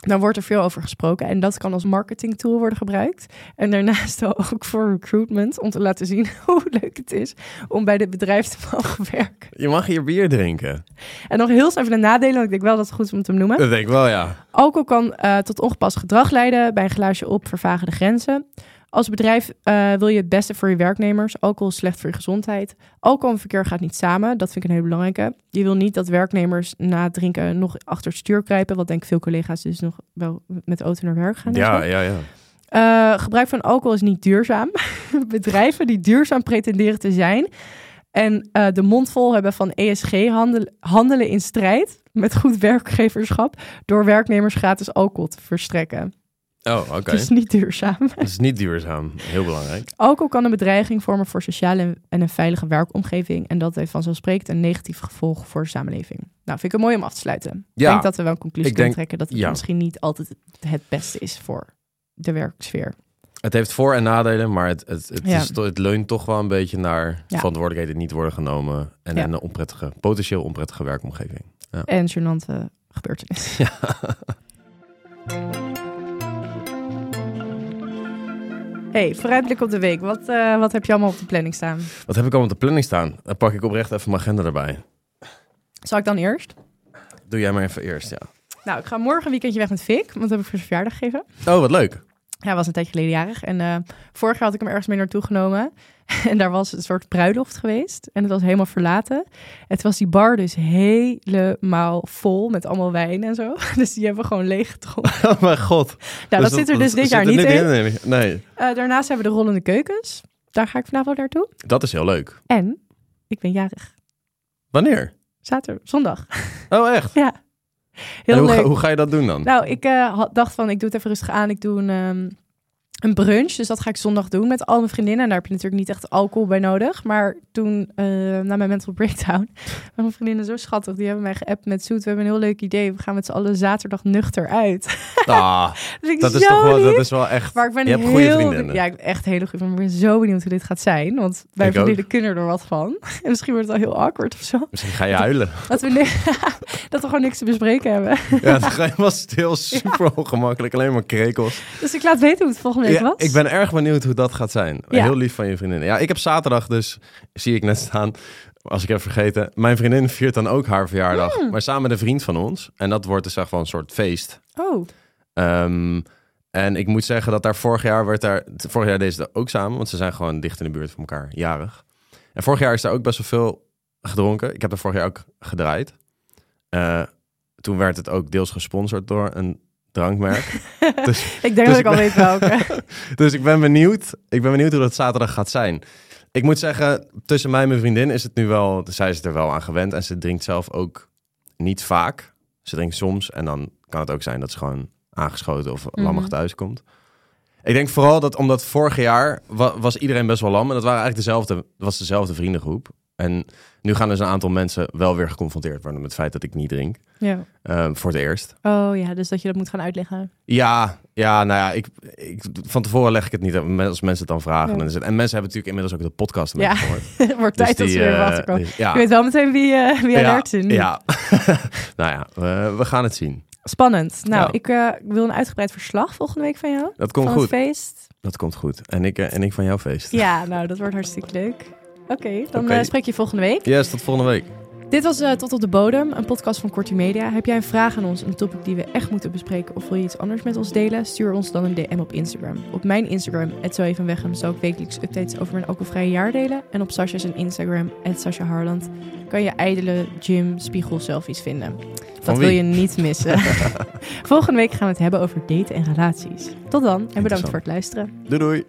dan wordt er veel over gesproken. En dat kan als marketingtool worden gebruikt. En daarnaast [LAUGHS] ook voor recruitment, om te laten zien [LAUGHS] hoe leuk het is om bij dit bedrijf te mogen werken. Je mag hier bier drinken. En nog heel even de nadelen, want ik denk wel dat het goed is om te noemen. Dat denk ik wel, ja. Alcohol kan eh, tot ongepast gedrag leiden. Bij een glaasje op vervagen de grenzen. Als bedrijf eh, wil je het beste voor je werknemers. Alcohol is slecht voor je gezondheid. Alcohol en verkeer gaat niet samen. Dat vind ik een hele belangrijke. Je wil niet dat werknemers na het drinken nog achter het stuur kruipen. Wat denk ik veel collega's dus nog wel met de auto naar werk gaan. Ja, ja, ja. Eh, gebruik van alcohol is niet duurzaam. [LAUGHS] Bedrijven die duurzaam pretenderen te zijn en eh, de mond vol hebben van ESG handelen, handelen in strijd met goed werkgeverschap door werknemers gratis alcohol te verstrekken. Oh, [LAUGHS] oké. Het is niet duurzaam. Het is niet duurzaam. Heel belangrijk. Alcohol kan een bedreiging vormen voor sociale en- en een veilige werkomgeving. En dat heeft vanzelfsprekend een negatief gevolg voor de samenleving. Nou, vind ik het mooi om af te sluiten. Ik Ja, denk dat we wel een conclusie ik kunnen denk- trekken dat het ja. misschien niet altijd het beste is voor de werksfeer. Het heeft voor- en nadelen, maar het, het, het, Ja. is, to- het leunt toch wel een beetje naar Ja. verantwoordelijkheden die niet worden genomen. En Ja. een onprettige, potentieel onprettige werkomgeving. En gênante gebeurtenis. [LAUGHS] [LAUGHS] Hey, vooruitblik op de week. Wat, eh, wat heb je allemaal op de planning staan? Wat heb ik al op de planning staan? Dan pak ik oprecht even mijn agenda erbij. Zal ik dan eerst? Doe jij maar even eerst, ja. Nou, ik ga morgen een weekendje weg met Fik, want dat heb ik voor zijn verjaardag gegeven. Oh, wat leuk. Hij was een tijdje geleden jarig en eh, vorig jaar had ik hem ergens mee naartoe genomen. [LAUGHS] En daar was een soort bruiloft geweest en het was helemaal verlaten. Het was die bar dus helemaal vol met allemaal wijn en zo. [LAUGHS] Dus die hebben we gewoon leeg gedronken. [LAUGHS] Oh mijn god. Nou, dat, zit er dus dit jaar niet in. Nee, Eh, daarnaast hebben we de rollende keukens. Daar ga ik vanavond naartoe. dat is heel leuk. En ik ben jarig. Wanneer? Zaterdag, zondag. Oh, echt? Ja. En hoe, leuk. ga, hoe ga je dat doen dan? Nou, ik eh, dacht van, ik doe het even rustig aan. Ik doe een, ehm, een brunch, dus dat ga ik zondag doen met al mijn vriendinnen. En daar heb je natuurlijk niet echt alcohol bij nodig. Maar toen, eh, na mijn mental breakdown, [LAUGHS] waren mijn vriendinnen zo schattig. Die hebben mij geappt met Zoet. We hebben een heel leuk idee. We gaan met z'n allen zaterdag nuchter uit. [LAUGHS] Ah, Dat, dat is toch wel, dat is wel echt... Maar ik ben je hebt heel... goede vriendinnen. Ja, ik ben echt hele goede. Maar ik ben zo benieuwd hoe dit gaat zijn. Want mijn Ik ook. vriendinnen kunnen er wat van. [LAUGHS] En misschien wordt het al heel awkward of zo. Misschien ga je huilen. Dat we, ni- dat we gewoon niks te bespreken hebben. Ja, je was het heel super ongemakkelijk. Alleen maar krekels. Dus ik laat weten hoe het volgende week Ja, was. ik ben erg benieuwd hoe dat gaat zijn. Ja. Heel lief van je vriendin. Ja, ik heb zaterdag dus, zie ik net staan, als ik heb vergeten. Mijn vriendin viert dan ook haar verjaardag. Hmm. Maar samen met een vriend van ons. En dat wordt dus echt wel een soort feest. Oh, Ehm, en ik moet zeggen dat daar vorig jaar werd daar... Vorig jaar deze ook samen, want ze zijn gewoon dicht in de buurt van elkaar, jarig. En vorig jaar is daar ook best wel veel gedronken. Ik heb er vorig jaar ook gedraaid. Eh, toen werd het ook deels gesponsord door een drankmerk. [LAUGHS] dus ik denk Dus dat ik al ben- weet welke. [LAUGHS] dus ik ben benieuwd. Ik ben benieuwd hoe dat zaterdag gaat zijn. Ik moet zeggen, tussen mij en mijn vriendin is het nu wel... Zij is er wel aan gewend en ze drinkt zelf ook niet vaak. Ze drinkt soms en dan kan het ook zijn dat ze gewoon aangeschoten of lammig thuis komt. Ik denk vooral dat omdat vorig jaar wa- was iedereen best wel lam. En dat waren eigenlijk dezelfde, was dezelfde vriendengroep. En nu gaan dus een aantal mensen wel weer geconfronteerd worden met het feit dat ik niet drink. Ja. Ehm, voor het eerst. Oh ja, dus dat je dat moet gaan uitleggen. Ja, ja, nou ja, ik, ik, van tevoren leg ik het niet als mensen het dan vragen. Ja. Het, en mensen hebben natuurlijk inmiddels ook de podcast Ja. gehoord. [LAUGHS] Het wordt tijd dat ze weer eh, wat komen. dus- ja. Je weet wel meteen wie, eh wie alert nu. Ja, [LAUGHS] nou ja, we, we gaan het zien. Spannend. Nou, ik eh, wil een uitgebreid verslag volgende week van jou. Dat komt van goed. het feest. Dat komt goed. En ik, en ik van jouw feest. Ja, nou, dat wordt hartstikke leuk. Oké, dan eh, spreek je volgende week. Yes, tot volgende week. Dit was eh, Tot op de Bodem, een podcast van Kortie Media. Heb jij een vraag aan ons, een topic die we echt moeten bespreken... of wil je iets anders met ons delen? Stuur ons dan een DM op Instagram. Op mijn Instagram, @zoevenweghem, zal ik wekelijks updates over mijn alcoholvrije jaar delen. En op Sasha's Instagram, Sasha Harland, kan je ijdele gym spiegel selfies vinden. Dat wil je niet missen. [LAUGHS] Volgende week gaan we het hebben over daten en relaties. Tot dan en bedankt voor het luisteren. Doei doei.